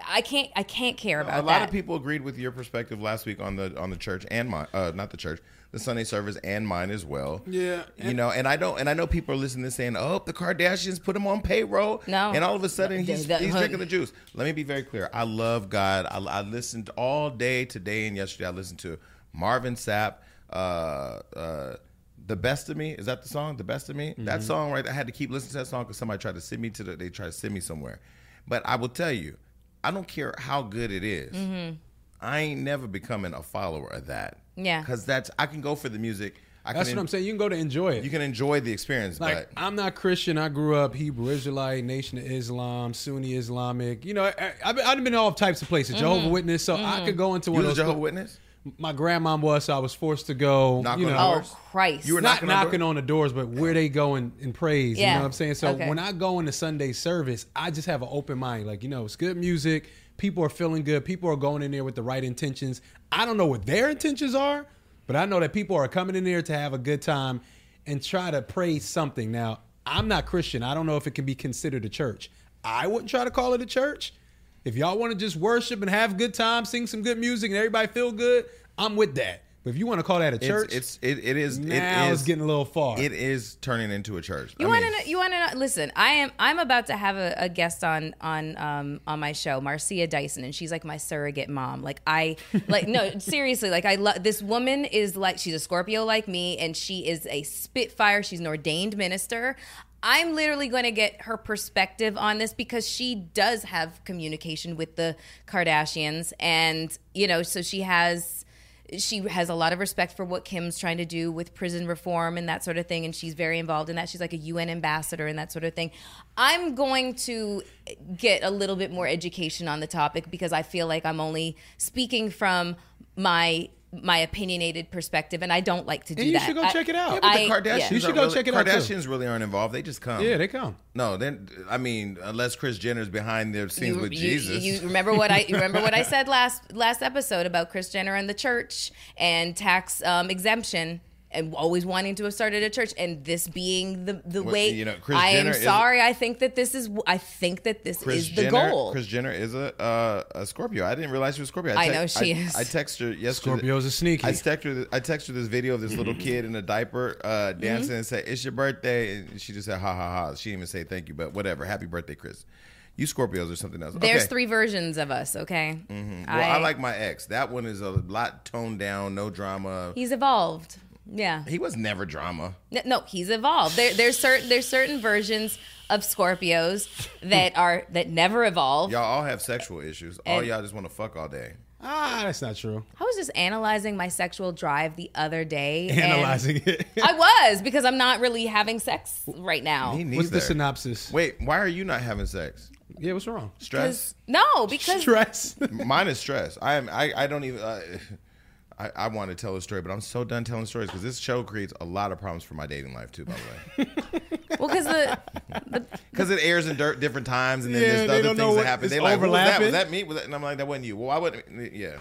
I can't. I can't care about a lot that. of people agreed with your perspective last week on the on the church and my uh, not the church, the Sunday service and mine as well. Yeah, you know, and I don't, and I know people are listening to saying, "Oh, the Kardashians put him on payroll." No. and all of a sudden he's, The- the- he's drinking the juice. Let me be very clear. I love God. I, I listened all day today and yesterday. I listened to Marvin Sapp. Uh, uh, the best of me is that the song? The best of me. That song right. I had to keep listening to that song because somebody tried to send me to the. They tried to send me somewhere, but I will tell you, I don't care how good it is. I ain't never becoming a follower of that. Yeah. because that's I can go for the music. I That's can what I'm saying. You can go to enjoy it. You can enjoy the experience, Like but I'm not Christian. I grew up Hebrew Israelite, Nation of Islam, Sunni Islamic. You know, I, I've, been, I've been all types of places. Jehovah Witness, so I could go into one was a of those. Jehovah Witness. My grandmom was, so I was forced to go. Knock you on know, oh doors? Christ! You were not knocking knocking, on on, the doors, but where they go in, in praise. You Yeah. know what I'm saying? So Okay. when I go into Sunday service, I just have an open mind. Like, you know, it's good music. People are feeling good. People are going in there with the right intentions. I don't know what their intentions are, but I know that people are coming in there to have a good time and try to praise something. Now, I'm not Christian. I don't know if it can be considered a church. I wouldn't try to call it a church. If y'all want to just worship and have a good time, sing some good music, and everybody feel good, I'm with that. But if you want to call that a church, it's it, it is now it it's getting a little far. It is turning into a church. You want to know? You want to know? Listen, I am. I'm about to have a, a guest on on um on my show, Marcia Dyson, and she's like my surrogate mom. Like I like no seriously. Like I love this woman is like she's a Scorpio like me, and she is a Spitfire. She's an ordained minister. I'm literally going to get her perspective on this because she does have communication with the Kardashians, and you know, so she has she has a lot of respect for what Kim's trying to do with prison reform and that sort of thing, and she's very involved in that. She's like a UN ambassador and that sort of thing. I'm going to get a little bit more education on the topic because I feel like I'm only speaking from my my opinionated perspective, and I don't like to do And you that. should go I- check it out. Yeah, but I- the Kardashians, yeah. You should go really, check it out, too. Kardashians really aren't involved. They just come. Yeah, they come. No, then I mean, unless Kris Jenner's behind their scenes you, with you- Jesus. You, remember what I remember what I said last last episode about Kris Jenner and the church and tax um, exemption and always wanting to have started a church and this being the the Well, way. you know, Kris I Jenner am is- sorry. I think that this is I think that this Kris is the Jenner, goal. Kris Jenner is a uh, a Scorpio. I didn't realize she was Scorpio. I tex- know she I, is. I texted her yesterday. Scorpios are sneaky. I texted her. I texted her this video of this little kid in a diaper uh, Mm-hmm. dancing and said, "It's your birthday," and she just said, "Ha ha ha." She didn't even say thank you, but whatever. Happy birthday, Kris. You Scorpios or something else. There's okay. three versions of us. Okay. Well, I, like my ex. That one is a lot toned down, no drama. He's evolved. Yeah. He was never drama. No, no, he's evolved. There, there's certain there's certain versions of Scorpios that are that never evolve. Y'all all have sexual issues. All y'all just want to fuck all day. Ah, that's not true. I was just analyzing my sexual drive the other day. and Analyzing it. I was because I'm not really having sex right now. Me neither. What's the synopsis? Wait, why are you not having sex? Yeah, what's wrong? Stress. No, because Stress. Mine is stress. I am. I, I don't even. Uh, I, I want to tell a story, but I'm so done telling stories because this show creates a lot of problems for my dating life too. By the way, well, because the because it airs in dirt, different times, and then Yeah, there's they other things that happen. it's They're like, "Who was that? overlapping." Was that me?" Was that? And I'm like, "That wasn't you." Well, I wouldn't. Yeah.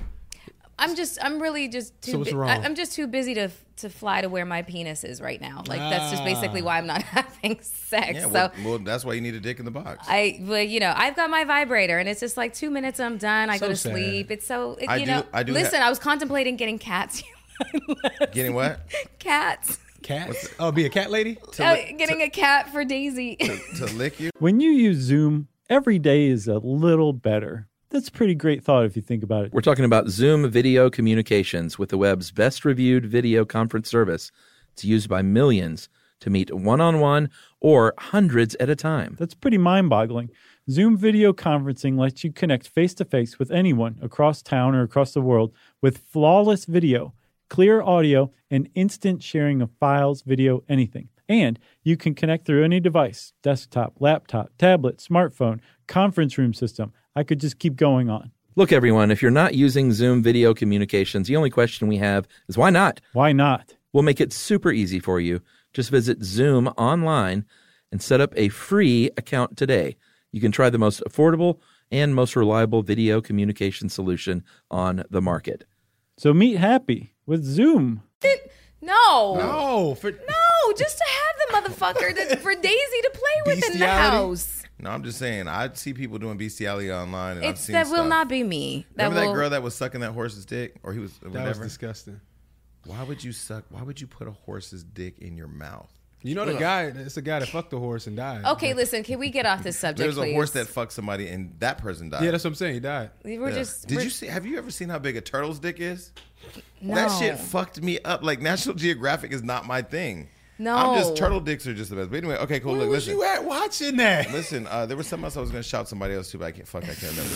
I'm just I'm really just too So what's bu- wrong? I, am just too busy to to fly to where my penis is right now. Like that's just basically why I'm not having sex. Yeah. so Well, well, that's why you need a dick in the box. I, well, you know, I've got my vibrator, and it's just like two minutes, I'm done. I go to sad. sleep. It's so, it, I you do- know. I do Listen, ha- I was contemplating getting cats. Getting what? cats. Cat? Oh, be a cat lady? To, Uh, li- getting a cat for Daisy. to lick you? When you use Zoom, every day is a little better. That's a pretty great thought if you think about it. We're talking about Zoom video communications with the web's best reviewed video conference service. It's used by millions to meet one on one or hundreds at a time. That's pretty mind boggling. Zoom video conferencing lets you connect face to face with anyone across town or across the world with flawless video, clear audio, and instant sharing of files, video, anything. And you can connect through any device desktop, laptop, tablet, smartphone, conference room system. I could just keep going on. Look, everyone, if you're not using Zoom video communications, the only question we have is why not? Why not? We'll make it super easy for you. Just visit Zoom online and set up a free account today. You can try the most affordable and most reliable video communication solution on the market. So meet happy with Zoom. No. Oh, for No, just to have the motherfucker to, for Daisy to play with in the house. No, I'm just saying. I see people doing bestiality online, and I've It's seen that will stuff. not be me. That Remember will, that girl that was sucking that horse's dick, or he was that whatever. was disgusting. Why would you suck? Why would you put a horse's dick in your mouth? You know the guy, it's the guy that fucked the horse and died. Okay, listen, can we get off this subject, There's a please? horse that fucked somebody, and that person died. Yeah, that's what I'm saying. He died. we were Yeah. just. Did we're- you see? Have you ever seen how big a turtle's dick is? No. That shit fucked me up. Like National Geographic is not my thing. No. I'm just turtle dicks are just the best. But anyway, okay, cool. Where Look, was listen. you at watching that? Listen, uh, there was something else I was going to shout somebody else to, but I can't. Fuck, I can't remember.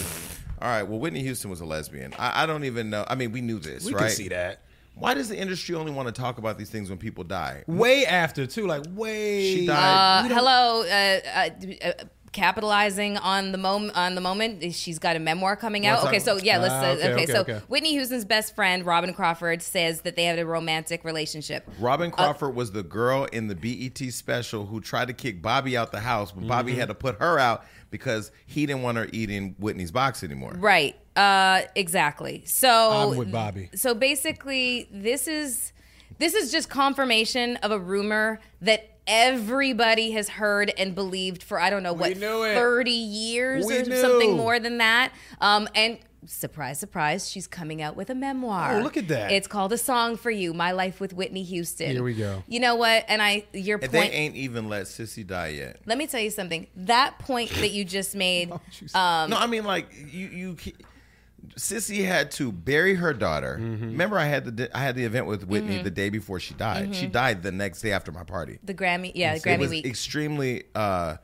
All right. Well, Whitney Houston was a lesbian. I, I don't even know. I mean, we knew this, We right? can see that. Why does the industry only want to talk about these things when people die? Way after too, like way. She died. Uh, hello, uh, uh, uh, capitalizing on the moment. On the moment, she's got a memoir coming out. Okay, so yeah, let's. Uh, okay, okay, okay, so okay. Whitney Houston's best friend, Robin Crawford, says that they had a romantic relationship. Robin Crawford was the girl in the BET special who tried to kick Bobby out the house, but Bobby Mm-hmm. had to put her out because he didn't want her eating Whitney's box anymore. Right. Uh, exactly. So I'm with Bobby. So basically, this is this is just confirmation of a rumor that everybody has heard and believed for I don't know what thirty years We or knew. something more than that. Um, and surprise, surprise, she's coming out with a memoir. Oh, look at that. It's called "A Song for You: My Life with Whitney Houston." Here we go. You know what? And I, your And point. they ain't even let Cissy die yet. let me tell you something. That point that you just made. Um, no, I mean like you you. Ca- Cissy had to bury her daughter. Mm-hmm. Remember, I had the I had the event with Whitney the day before she died. She died the next day after my party. the Grammy, yeah, it Grammy was week. extremely. uh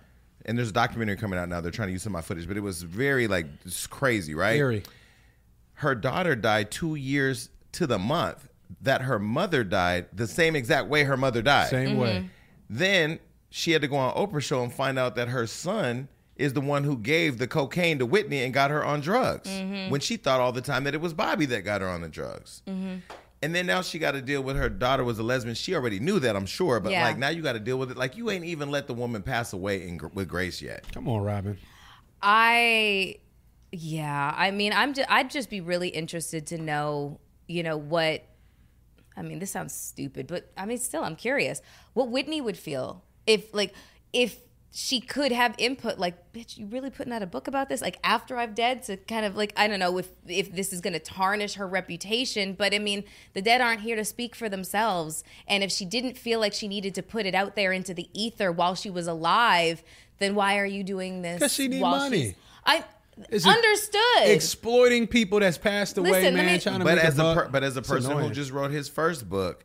And there's a documentary coming out now. They're trying to use some of my footage, but it was very like it's crazy, right? Eerie. her daughter died two years to the month that her mother died the same exact way her mother died. Same way. Then she had to go on Oprah show and find out that her son is the one who gave the cocaine to Whitney and got her on drugs Mm-hmm. when she thought all the time that it was Bobby that got her on the drugs. Mm-hmm. And then now she got to deal with her daughter was a lesbian. She already knew that, I'm sure, but Yeah. like now you got to deal with it. Like you ain't even let the woman pass away in, with grace yet. Come on, Robin. I, yeah, I mean, I'm just, I'd just be really interested to know, you know, what. I mean, this sounds stupid, but I mean, still, I'm curious what Whitney would feel if, like, if she could have input. Like, bitch, you really putting out a book about this? Like after I've dead, to kind of like, I don't know if if this is going to tarnish her reputation, but I mean, the dead aren't here to speak for themselves, and if she didn't feel like she needed to put it out there into the ether while she was alive, then why are you doing this because she need money. I Is understood. Exploiting people that's passed away, Listen, man. me- trying to But make as a a per, but as a person who just wrote his first book,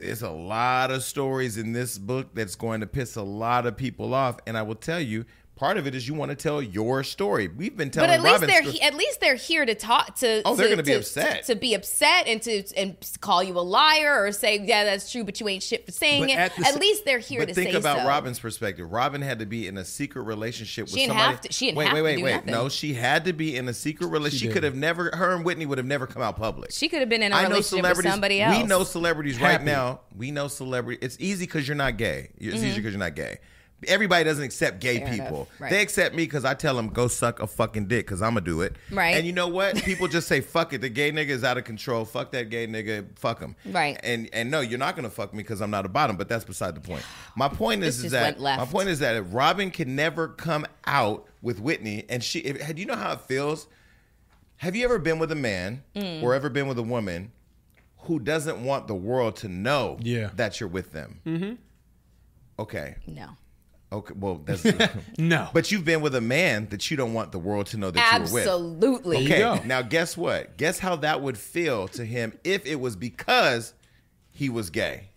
there's a lot of stories in this book that's going to piss a lot of people off. And I will tell you, part of it is you want to tell your story. We've been telling but at least they're sto- he- at least they're here to talk to. Oh, they're gonna be upset. to, be upset and to and call you a liar or say yeah that's true, but you ain't shit for saying But it. at At, the sa- least they're here But to think say about so. Robin's perspective. Robin had to be in a secret relationship with She didn't somebody. have to- she didn't wait, have wait, to wait, do wait. nothing. No, she had to be in a secret relationship. She, did. could have never. Her and Whitney would have never come out public. She could have been in a I know relationship with celebrities. somebody else. We know celebrities right now. We know celebrity. It's easy because you're not gay. It's Mm-hmm. easier because you're not gay. Everybody doesn't accept gay Fair people. Right. They accept me because I tell them go suck a fucking dick because I'm gonna do it. Right. And you know what? People just say fuck it. The gay nigga is out of control. Fuck that gay nigga. Fuck him. Right. And and no, you're not gonna fuck me because I'm not a bottom. But that's beside the point. My point This is, is that went left. my point is that if Robin can never come out with Whitney, and she, if, do you know how it feels? Have you ever been with a man Mm. or ever been with a woman who doesn't want the world to know Yeah. that you're with them? Mm-hmm. Okay. no. Okay. Well, that's. no. but you've been with a man that you don't want the world to know that you were with. Absolutely. Okay. Now, guess what? Guess how that would feel to him if it was because he was gay.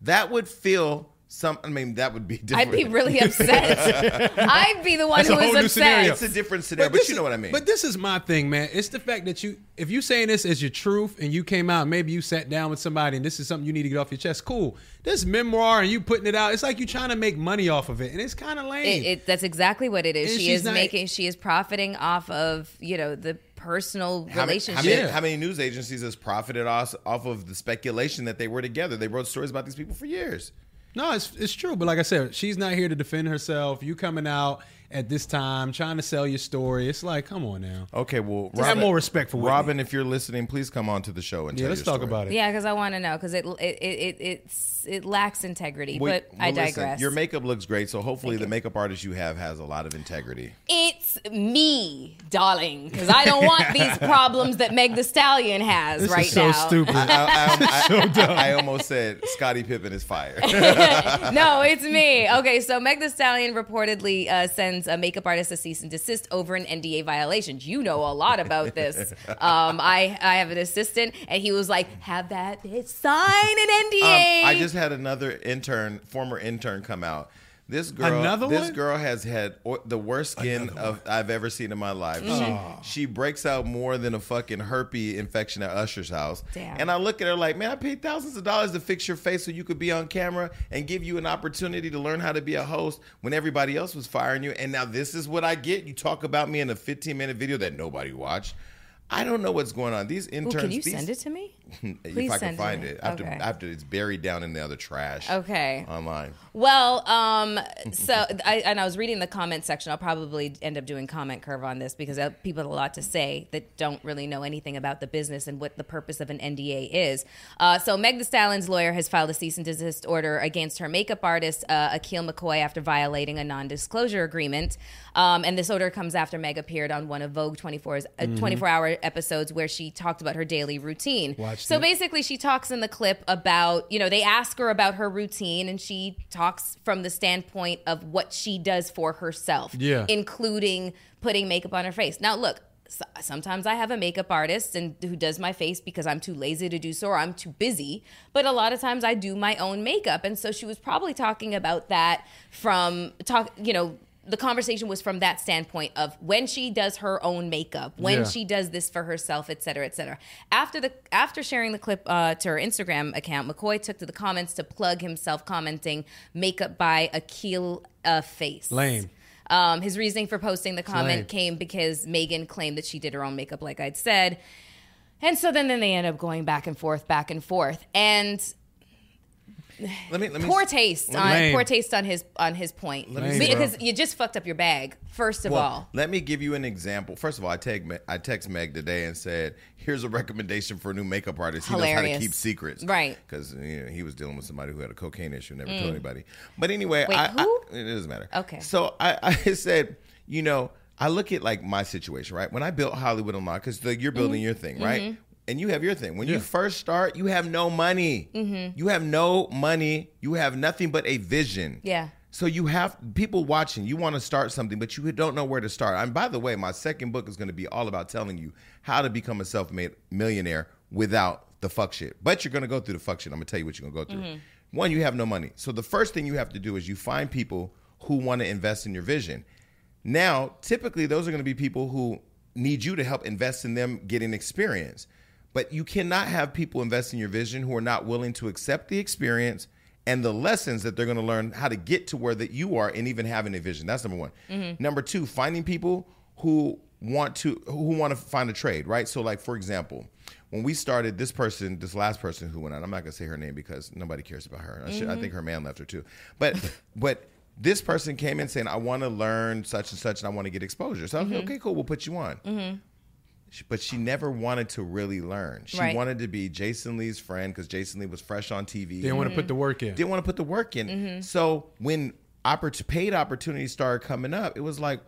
That would feel some. I mean, that would be different. I'd be really upset. I'd be the one That's who a whole was new scenario. It's a different scenario, but, this you know is- what I mean. But this is my thing, man. It's the fact that you, if you saying this as your truth, and you came out, maybe you sat down with somebody, and this is something you need to get off your chest. Cool. This memoir, and you putting it out, it's like you trying to make money off of it, and it's kind of lame. It, it, that's exactly what it is. And she is not- making. She is profiting off of you know the personal How many, relationship. how, many, how many news agencies has profited off, off of the speculation that they were together? They wrote stories about these people for years. No, it's it's true. But like I said, she's not here to defend herself. You coming out at this time trying to sell your story. It's like, come on now. Okay, well, Just have more respect for Whitney. Robin. If you're listening, please come on to the show and Yeah, tell let's your talk story. about it. Yeah, because I want to know because it it, it it it's it lacks integrity. Wait, but I well, listen, digress. your makeup looks great, so hopefully the makeup artist you have has a lot of integrity. It's me, darling, because I don't want these problems that Meg Thee Stallion has This right is so now. stupid. I, I, I, I almost said Scottie Pippen is fired. no, it's me. Okay, so Meg Thee Stallion reportedly uh, sends a makeup artist a cease and desist over an NDA violation. You know a lot about this. Um, I I have an assistant, and he was like, "Have that bitch sign an NDA." Um, I just had another intern, former intern, come out. This girl, Another this one? girl has had o- the worst skin of I've ever seen in my life. She, mm. she breaks out more than a fucking herpes infection at Usher's house. Damn. And I look at her like, man, I paid thousands of dollars to fix your face so you could be on camera and give you an opportunity to learn how to be a host when everybody else was firing you. And now this is what I get. You talk about me in a 15 minute video that nobody watched. I don't know what's going on. These Ooh, interns. can you these- send it to me? if I can it find to it after Okay. after it's buried down in the other trash. Okay. Online. Well, um, so I and I was reading the comment section. I'll probably end up doing comment curve on this because uh, people have a lot to say that don't really know anything about the business and what the purpose of an NDA is. Uh, so Meg Thee Stallion's lawyer has filed a cease and desist order against her makeup artist uh, Akil McCoy after violating a non-disclosure agreement. Um, and this order comes after Meg appeared on one of Vogue 24's uh, 24-hour episodes where she talked about her daily routine. Watched so it. basically, she talks in the clip about, you know, they ask her about her routine and she talks from the standpoint of what she does for herself, Yeah. including putting makeup on her face. Now, look, sometimes I have a makeup artist and who does my face because I'm too lazy to do so or I'm too busy, but a lot of times I do my own makeup. And so she was probably talking about that from talk, you know, the conversation was from that standpoint of when she does her own makeup, when Yeah. she does this for herself, et cetera, et cetera. After the after sharing the clip uh, to her Instagram account, McCoy took to the comments to plug himself, commenting "makeup by Akil uh, face." Lame. Um, his reasoning for posting the comment lame. came because Megan claimed that she did her own makeup, like I'd said. And so then, then they end up going back and forth, back and forth. And Let me let me poor taste on Lame. poor taste on his on his point me- because you just fucked up your bag first of Well, all. let me give you an example. First of all, I text Me- I text Meg today and said, "Here's a recommendation for a new makeup artist. He knows how to keep secrets, Right. Because you know, he was dealing with somebody who had a cocaine issue, never told anybody. But anyway, Mm. Wait, I, who? I- it doesn't matter. Okay. So I, I said, you know, I look at like my situation, right? When I built Hollywood Unlocked, because you're building Mm-hmm. your thing, right? And you have your thing. When you first start, you have no money. Mm-hmm. You have no money. You have nothing but a vision. Yeah. So you have people watching. You want to start something, but you don't know where to start. And by the way, my second book is going to be all about telling you how to become a self-made millionaire without the fuck shit. But you're going to go through the fuck shit. I'm going to tell you what you're going to go through. Mm-hmm. One, you have no money. So the first thing you have to do is you find people who want to invest in your vision. Now, typically, those are going to be people who need you to help invest in them getting experience. But you cannot have people invest in your vision who are not willing to accept the experience and the lessons that they're going to learn how to get to where that you are and even having a vision. That's number one. Mm-hmm. Number two, finding people who want to who want to find a trade, right? So, like for example, when we started, this person, this last person who went on, I'm not gonna say her name because nobody cares about her. I, should, I mm-hmm. think her man left her too. But but this person came in saying, I want to learn such and such, and I want to get exposure. So I was like, mm-hmm. okay, cool, we'll put you on. She- But she never wanted to really learn. She Right. wanted to be Jason Lee's friend because Jason Lee was fresh on TV. Didn't want to put the work in. Didn't want to put the work in. Mm-hmm. So when oppor- paid opportunities started coming up, it was like,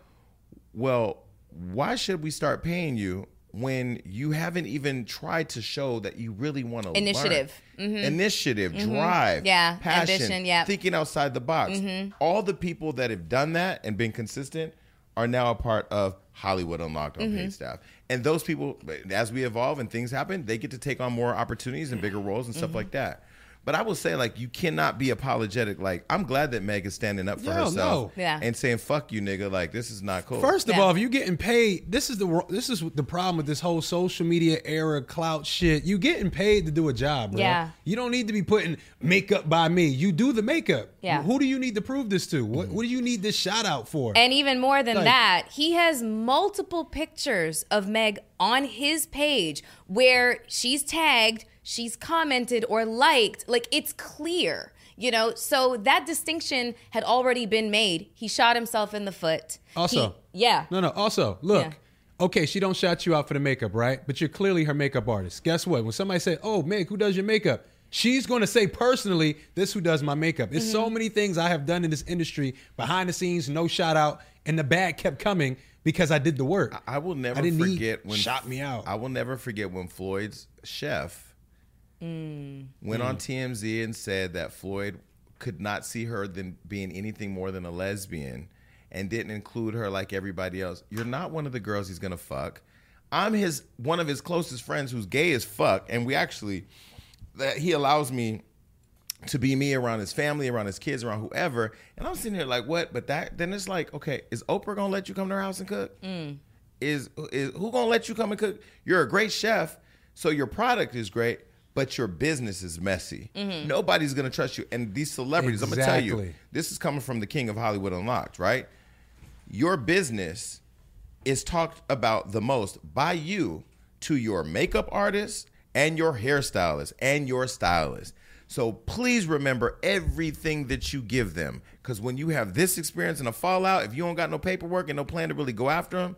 well, why should we start paying you when you haven't even tried to show that you really want to Initiative. Mm-hmm. initiative, mm-hmm. drive, Yeah, passion, ambition, yeah. thinking outside the box. All the people that have done that and been consistent are now a part of Hollywood Unlocked on mm-hmm. paid staff. And those people, as we evolve and things happen, they get to take on more opportunities and bigger roles and stuff mm-hmm. like that. But I will say, like, you cannot be apologetic. Like, I'm glad that Meg is standing up for Hell herself no. Yeah. and saying, "Fuck you, nigga." Like, this is not cool. First of Yeah. all, if you're getting paid, this is the this is the problem with this whole social media era clout shit. You getting paid to do a job, bro. Yeah. You don't need to be putting makeup by me. You do the makeup. Yeah. Who do you need to prove this to? What What do you need this shout out for? And even more than Like- that, he has multiple pictures of Meg on his page where she's tagged, she's commented or liked. Like it's clear, you know? So that distinction had already been made. He shot himself in the foot. Also, He- yeah. No, no. Also, look. Yeah. Okay, she don't shout you out for the makeup, right? But you're clearly her makeup artist. Guess what? When somebody say, "Oh, Meg, who does your makeup?" She's going to say personally, "This who does my makeup." It's Mm-hmm. so many things I have done in this industry behind the scenes, no shout out, and the bag kept coming because I did the work. I will never I didn't need forget when shot me out. I will never forget when Floyd's chef Mm. went on TMZ and said that Floyd could not see her than being anything more than a lesbian and didn't include her like everybody else. You're not one of the girls he's gonna fuck. I'm his one of his closest friends who's gay as fuck, and we actually that he allows me to be me around his family, around his kids, around whoever. And I'm sitting here like, what? But that then it's like, okay, is Oprah gonna let you come to her house and cook? Is is who gonna let you come and cook? You're a great chef, so your product is great, but your business is messy. Mm-hmm. Nobody's gonna trust you. And these celebrities, I'm gonna tell you, this is coming from the king of Hollywood Unlocked, right? Your business is talked about the most by you to your makeup artist and your hairstylist and your stylist. So please remember everything that you give them. Because when you have this experience and a fallout, if you don't got no paperwork and no plan to really go after them,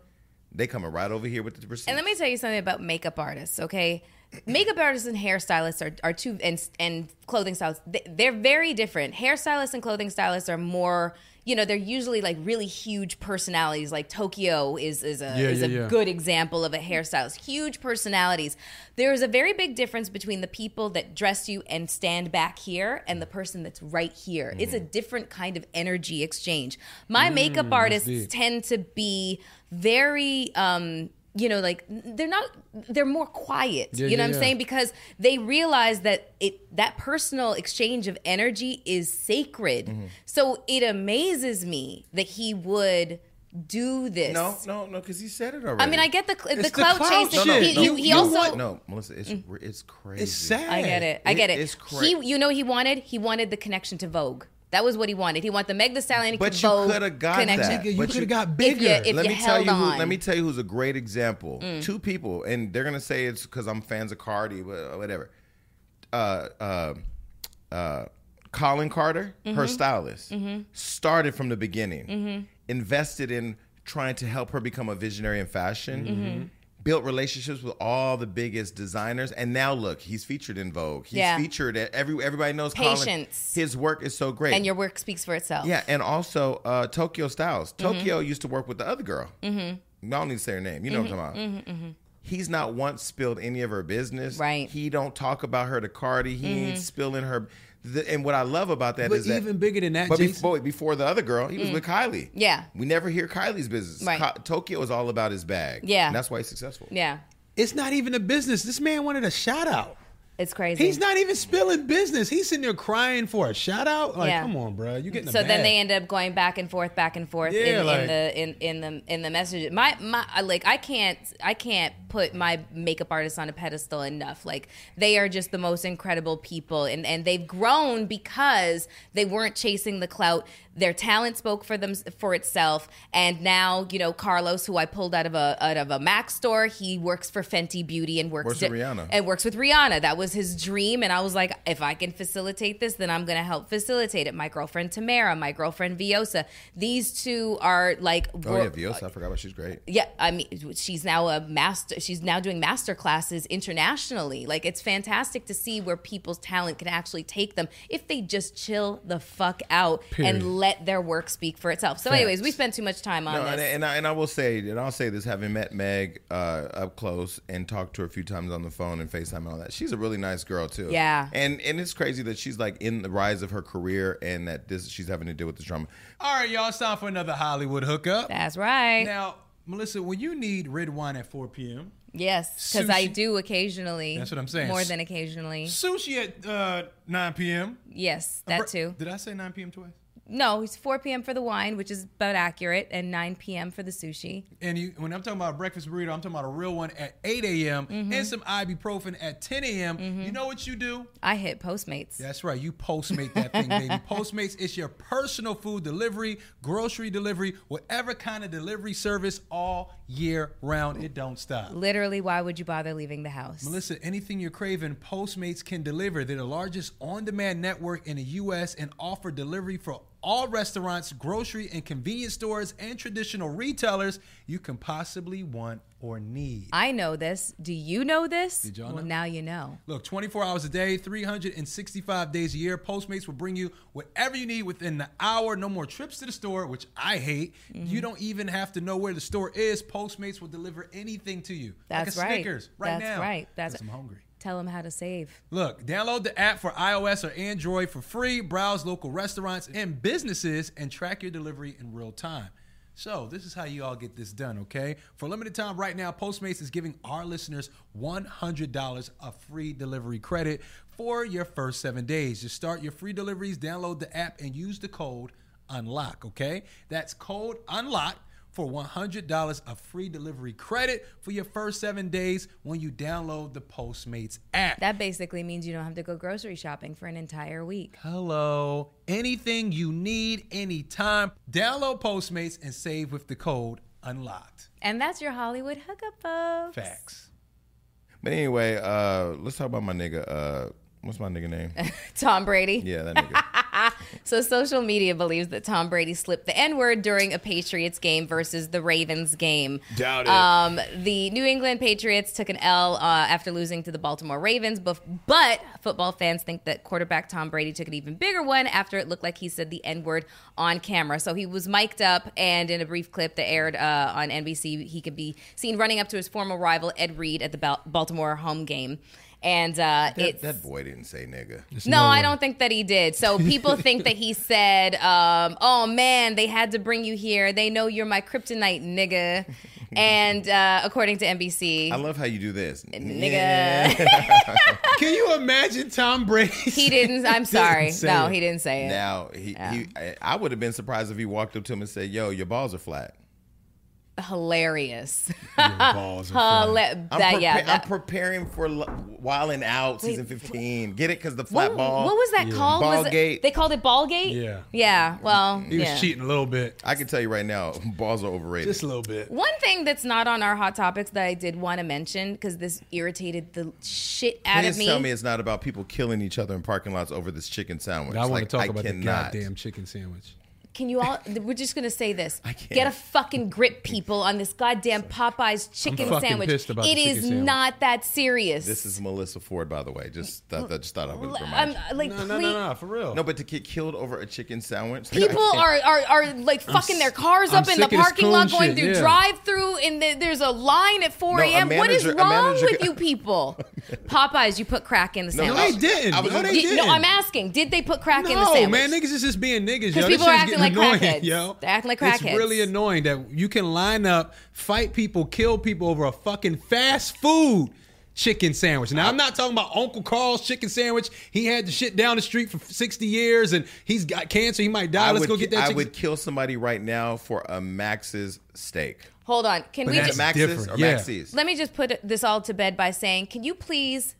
they coming right over here with the receipt. And let me tell you something about makeup artists, okay? Makeup artists and hairstylists are, are two, and, and clothing stylists, they- they're very different. Hairstylists and clothing stylists are more, you know, they're usually like really huge personalities. Like Tokyo is, is a, Yeah, is yeah, a yeah. good example of a hairstylist. Huge personalities. There is a very big difference between the people that dress you and stand back here and the person that's right here. It's a different kind of energy exchange. My makeup artists tend to be very um you know like they're not they're more quiet Yeah, you know yeah, what i'm yeah. saying because they realize that it that personal exchange of energy is sacred Mm-hmm. so it amazes me that he would do this no, no, no, because he said it already. I mean, I get the the It's the clout clout chasing. No, no, he, no, he, no, he you also want- no, Melissa, it's it's crazy. it's sad. I get it. I get It get it. is he, you know, he wanted. He wanted the connection to Vogue. That was what he wanted. He wanted the Meg Thee Stallion and But Kid you coulda got connection. that. Nigga, you But could you- have got If bigger. you- if let you me tell you. Who. Mm. let me tell you who's a great example. Two people, and they're gonna say it's because I'm fans of Cardi, but whatever. Uh, uh, uh, Kollin Carter, Mm-hmm. her stylist, started from the beginning, invested in trying to help her become a visionary in fashion. Mm-hmm. Built relationships with all the biggest designers, and now look, he's featured in Vogue. He's Yeah. featured at every everybody knows. Kollin. Patience. His work is so great, and your work speaks for itself. yeah, and also uh, Tokyo Stylez. Mm-hmm. Tokyo used to work with the other girl. Mm-hmm. I don't need to say her name. You know what I'm talking about. He's not once spilled any of her business. Right. Mm-hmm. He don't talk about her to Cardi. He ain't spilling her. The, and what I love about that is But that even bigger than that, But Jason- before before the other girl, he was with Kylie. Mm. Yeah. We never hear Kylie's business. Right. Ka- Tokyo is all about his bag. Yeah. And that's why he's successful. Yeah. It's not even a business. This man wanted a shout out. It's crazy. He's not even spilling business. He's sitting there crying for a shout out. Like, Yeah. come on, bro. You getting a so then they end up going back and forth, back and forth Yeah, in, like- in the in, in the in the message. My my like I can't I can't put my makeup artists on a pedestal enough. Like they are just the most incredible people, and and they've grown because they weren't chasing the clout. Their talent spoke for them for itself, and now you know Carlos, who I pulled out of a out of a Mac store, he works for Fenty Beauty and works Works with Rihanna. and works with Rihanna. That was his dream. And I was like, if I can facilitate this, then I'm going to help facilitate it. My girlfriend Tamara, my girlfriend Viosa. These two are like, Oh yeah, Viosa. I forgot about. She's great. yeah, I mean, she's now a master. She's now doing master classes internationally. Like, it's fantastic to see where people's talent can actually take them if they just chill the fuck out Period. and let their work speak for itself. So, anyways, we spent too much time on No, this. and, and, I, and I will say, and I'll say this, having met Meg uh, up close and talked to her a few times on the phone and FaceTime and all that, she's a really nice girl too. Yeah. And and it's crazy that she's like in the rise of her career and that this she's having to deal with this drama. All right, y'all. It's time for another Hollywood hookup. That's right. Now, Melissa, when you need red wine at 4 p.m., yes, because I do occasionally. That's what I'm saying. More than occasionally. sushi at uh, 9 p.m. Yes, that too. Did I say 9 p.m. twice? No, it's 4 p.m. for the wine, which is about accurate, and 9 p.m. for the sushi. And you, when I'm talking about a breakfast burrito, I'm talking about a real one at 8 a.m. Mm-hmm. and some ibuprofen at 10 a.m. You know what you do? I hit Postmates. That's right. You Postmate that thing, baby. Postmates, it's your personal food delivery, grocery delivery, whatever kind of delivery service all year round. It don't stop. Literally, why would you bother leaving the house? Melissa, anything you're craving, Postmates can deliver. They're the largest on demand network in the U.S. and offer delivery for all restaurants, grocery and convenience stores, and traditional retailers you can possibly want or need. I know this. Do you know this? Did y'all well, know? now you know. Look, 24 hours a day, 365 days a year, Postmates will bring you whatever you need within the hour. No more trips to the store, which I hate. Mm-hmm. You don't even have to know where the store is. Postmates will deliver anything to you. That's like right. Snickers right That's now. right. That's- Because I'm hungry. Tell them how to save. Look, download the app for iOS or Android for free, browse local restaurants and businesses, and track your delivery in real time. So, this is how you all get this done, okay? For a limited time right now, Postmates is giving our listeners $100 of free delivery credit for your first seven days. Just start your free deliveries, download the app, and use the code UNLOCK, okay? That's code UNLOCK for $100 of free delivery credit for your first seven days when you download the Postmates app. That basically means you don't have to go grocery shopping for an entire week. Hello. Anything you need anytime. Download Postmates and save with the code UNLOCKED. And that's your Hollywood hookup, folks. Facts. But anyway, uh, let's talk about my nigga. Uh, what's my nigga name? Tom Brady. Yeah, that nigga. So social media believes that Tom Brady slipped the N word during a Patriots game versus the Ravens game. Doubt it. Um, the New England Patriots took an L uh, after losing to the Baltimore Ravens, but, but football fans think that quarterback Tom Brady took an even bigger one after it looked like he said the N word on camera. So he was mic'd up, and in a brief clip that aired uh, on NBC, he could be seen running up to his former rival Ed Reed at the Baltimore home game. And uh, that, it's that boy didn't say nigga. no, I don't think that he did. So people think that he said, um, "Oh man, they had to bring you here. They know you're my kryptonite, nigga." And uh, according to NBC, I love how you do this, nigga, Can you imagine Tom Brady? he didn't. I'm sorry. say no, it. he didn't say it. Now he, he I, I would have been surprised if he walked up to him and said, "Yo, your balls are flat." Hilarious. balls are funny. Hila- I'm, that, prepa- yeah, I'm preparing for L- Wild 'N Out season 15. Get it? Because the flat what, ball. what was that called? Was it- Ballgate. they called it Ballgate. Yeah. Yeah. Well, mm-hmm. He was yeah. cheating a little bit, I can tell you right now, balls are overrated. just a little bit. One thing that's not on our hot topics that I did want to mention because this irritated the shit out Please of me. tell me it's not about people killing each other in parking lots over this chicken sandwich. I want Like, to talk about cannot. the goddamn chicken sandwich. Can you all? We're just gonna say this. I can't. Get a fucking grip, people, on this goddamn Popeyes chicken fucking sandwich. pissed about the It is chicken sandwich. not that serious. This is Melissa Ford, by the way. Just thought, that, just thought I would I'm remind you. Uh, like, No, no, please- no, no, for real. No, but to get killed over a chicken sandwich. People are, are are like fucking their cars I'm up in the sick of this parking lot, coon going shit, through yeah. drive-through, and th- there's a line at 4 No, a a.m. what is manager- a wrong manager- with you people? Popeyes, you put crack in the No, sandwich. No, they didn't. I was- no, they Did- didn't. no, I'm asking. Did they put crack in the No, sandwich? man, niggas is just being niggas, yo. Because people are shit's acting like annoying, crackheads. yo. They're acting like It's really annoying that you can line up, fight people, kill people over a fucking fast food chicken sandwich. Now, I'm not talking about Uncle Carl's chicken sandwich. He had the shit down the street for 60 years and he's got cancer. He might die. I Let's would, go get that I chicken. would kill somebody right now for a Max's steak. Hold on. Can But we that's just Max's different, or yeah. Max's? let me just put this all to bed by saying, can you please,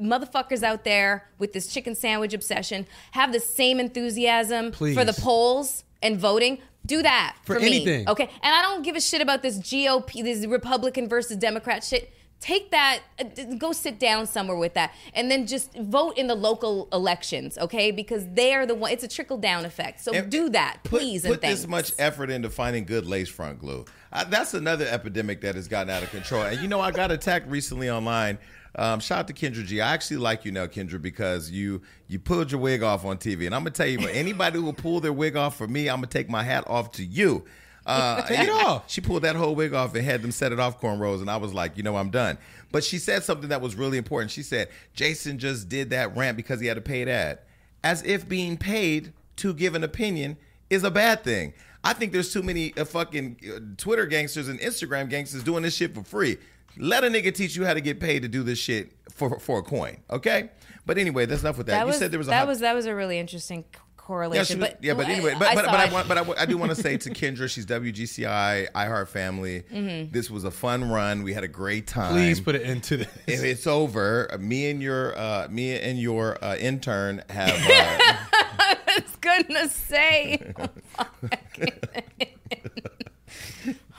motherfuckers out there with this chicken sandwich obsession, have the same enthusiasm for the polls and voting? Do that For for, me, anything. okay? And I don't give a shit about this GOP, this Republican versus Democrat shit. Take that, uh, go sit down somewhere with that, and then just vote in the local elections, okay? Because they are the one. It's a trickle down effect. So And do that, Put, please. put and thanks. this much effort into finding good lace front glue. Uh, that's another epidemic that has gotten out of control. And you know, I got attacked recently online. Um, shout out to Kendra G. I actually like you now, Kendra, because you you pulled your wig off on TV. And I'm gonna tell you, anybody who will pull their wig off for me, I'm gonna take my hat off to you. Uh, Take it off. She pulled that whole wig off and had them set it off cornrows, and I was like, you know, I'm done. But she said something that was really important. She said Jason just did that rant because he had a paid ad, as if being paid to give an opinion is a bad thing. I think there's too many uh, fucking uh, Twitter gangsters and Instagram gangsters doing this shit for free. Let a nigga teach you how to get paid to do this shit for for a coin, okay? But anyway, that's enough with that. that you was said there was a that hot- was that was a really interesting c- yeah, correlation. she was- but yeah, but anyway, but but, but I want, but I do want to say to Kendra, she's WGCI, iHeart Family. Mm-hmm. This was a fun run. We had a great time. Please put it into this. If it's over, uh, me and your uh, me and your uh, intern have. Uh, was gonna say.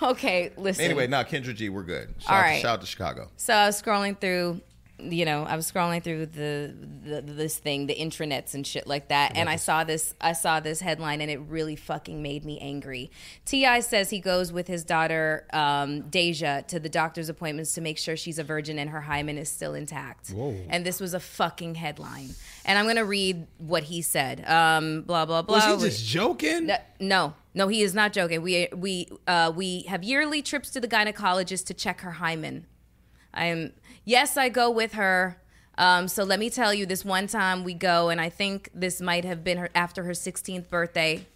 Okay, listen. anyway, now Kendra G, we're good. Shout, All out- shout out to Chicago. So I was scrolling through, you know, I was scrolling through the, the this thing, the intranets and shit like that, and I saw this. I saw this headline, and it really fucking made me angry. T.I. says he goes with his daughter um, Deyjah to the doctor's appointments to make sure she's a virgin and her hymen is still intact. Whoa. And this was a fucking headline. And I'm gonna read what he said. Um, blah blah blah. Was he just joking? No, no, he is not joking. We we uh, we have yearly trips to the gynecologist to check her hymen. I am yes, I go with her. Um, so let me tell you, this one time we go, and I think this might have been her after her 16th birthday.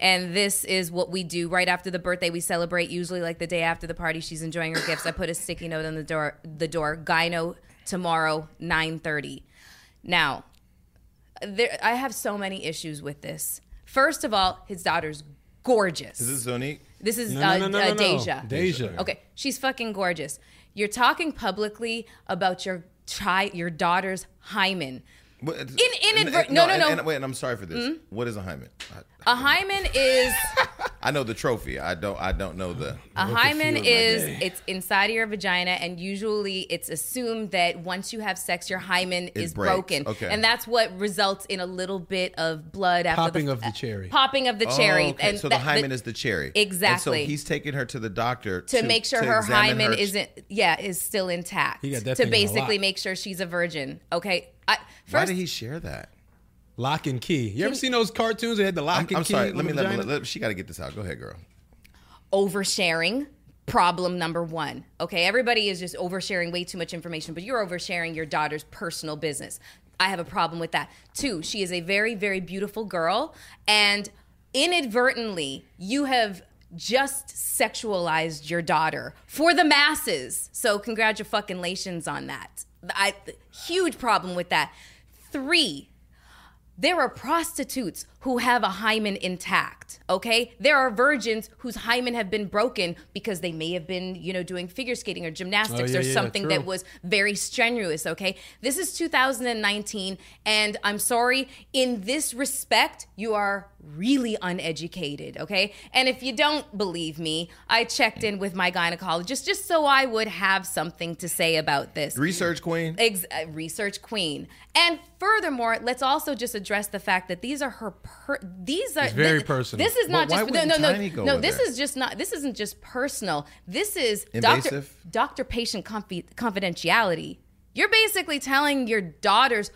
And this is what we do right after the birthday. We celebrate usually like the day after the party. She's enjoying her gifts. I put a sticky note on the door. The door. Gyno tomorrow, 9:30. Now, there, I have so many issues with this. First of all, his daughter's gorgeous. This is this Zonnique? This is No, uh, no, no, no, uh, no, no. Deyjah. Deyjah. Okay, she's fucking gorgeous. You're talking publicly about your child, your daughter's hymen. What- In- inadvert- no, no, and- no. and- wait, and I'm sorry for this. Hmm? What is a hymen? I, A hymen is I know the trophy. I don't. I don't know the. a hymen is it's inside of your vagina, and usually it's assumed that once you have sex, your hymen is breaks. broken, Okay. and that's what results in a little bit of blood after Popping the, of the cherry. Popping of the oh, cherry, Oh, okay. and so that- the hymen is the cherry. Exactly. And so he's taking her to the doctor to, make sure to her examine hymen her- isn't yeah is still intact He got that to thing on basically lock. make sure she's a virgin okay I, Why first did he share that? Lock and key. You ever seen those cartoons? They had the lock I'm, and I'm key. sorry. Let me let, me vagina? let, She got to get this out. Go ahead, girl. oversharing problem number one okay everybody is just oversharing way too much information but you're oversharing your daughter's personal business i have a problem with that two she is a very very beautiful girl and inadvertently you have just sexualized your daughter for the masses so congratulations on that I, huge problem with that three there are prostitutes who have a hymen intact, okay? There are virgins whose hymen have been broken because they may have been, you know, doing figure skating or gymnastics Oh, yeah, or yeah, something true. that was very strenuous, okay? This is 2019 and I'm sorry, in this respect, you are really uneducated, okay? And if you don't believe me, I checked in with my gynecologist just so I would have something to say about this. Research queen. Ex- uh, research queen. And furthermore, let's also just address the fact that these are her. Per- these are It's very personal. This is not why just no, no, no, no. This her? is just not. This isn't just personal. This is doctor Invasive? doctor patient confi- confidentiality. You're basically telling your daughter's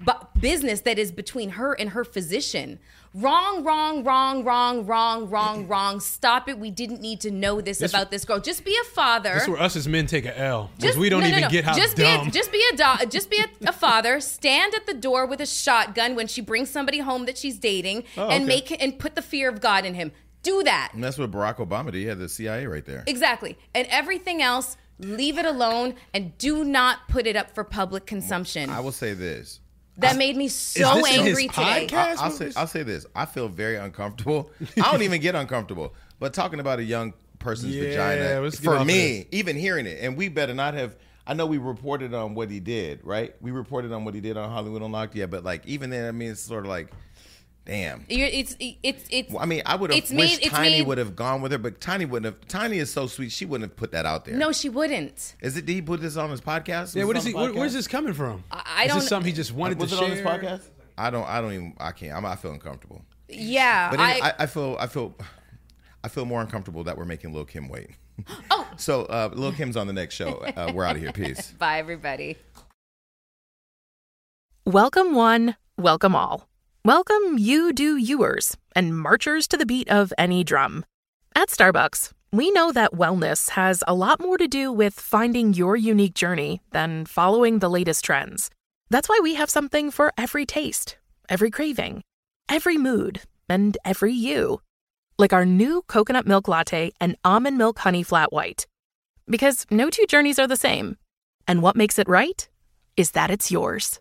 bu- business that is between her and her physician. Wrong, wrong, wrong, wrong, wrong, wrong, wrong. Stop it. We didn't need to know this, This- about this girl. Just be a father. That's is where us as men take a L because Just- we don't no, no, even no. get how just dumb. Be a, just be a do- just be a, a father. Stand at the door with a shotgun when she brings somebody home that she's dating, Oh, and okay. make and put the fear of God in him. Do that And that's what Barack Obama did. He had the CIA right there. exactly, and everything else, leave it alone, and do not put it up for public consumption. I will say this. That made me so this in his angry today. podcast? I'll, I'll say I'll say this. I feel very uncomfortable. I don't even get uncomfortable. But talking about a young person's Yeah, vagina for me, even hearing it, and we better not have. I know we reported on what he did, right? We reported on what he did on Hollywood Unlocked, yeah. But like even then, I mean, it's sort of like, damn. You're, it's it's it's. Well, I mean, I would have wished made- Tiny made- would have gone with her, but Tiny wouldn't have. Tiny is so sweet; she wouldn't have put that out there. no, she wouldn't. is it? Did he put this on his podcast? yeah, Was what it is he? Where, where's this coming from? I- I is don't- this something he just wanted Was to it share? on his podcast? I don't. I don't even. I can't. I'm, I feel uncomfortable. Yeah, But I, I, I feel I feel I feel more uncomfortable that we're making Lil Kim wait. Oh. So uh, Lil Kim's on the next show. Uh, we're out of here. Peace. bye everybody. Welcome one, welcome all. Welcome you do yours and marchers to the beat of any drum. At Starbucks, we know that wellness has a lot more to do with finding your unique journey than following the latest trends. That's why we have something for every taste, every craving, every mood, and every you. Like our new coconut milk latte and almond milk honey flat white. Because no two journeys are the same. And what makes it right is that it's yours.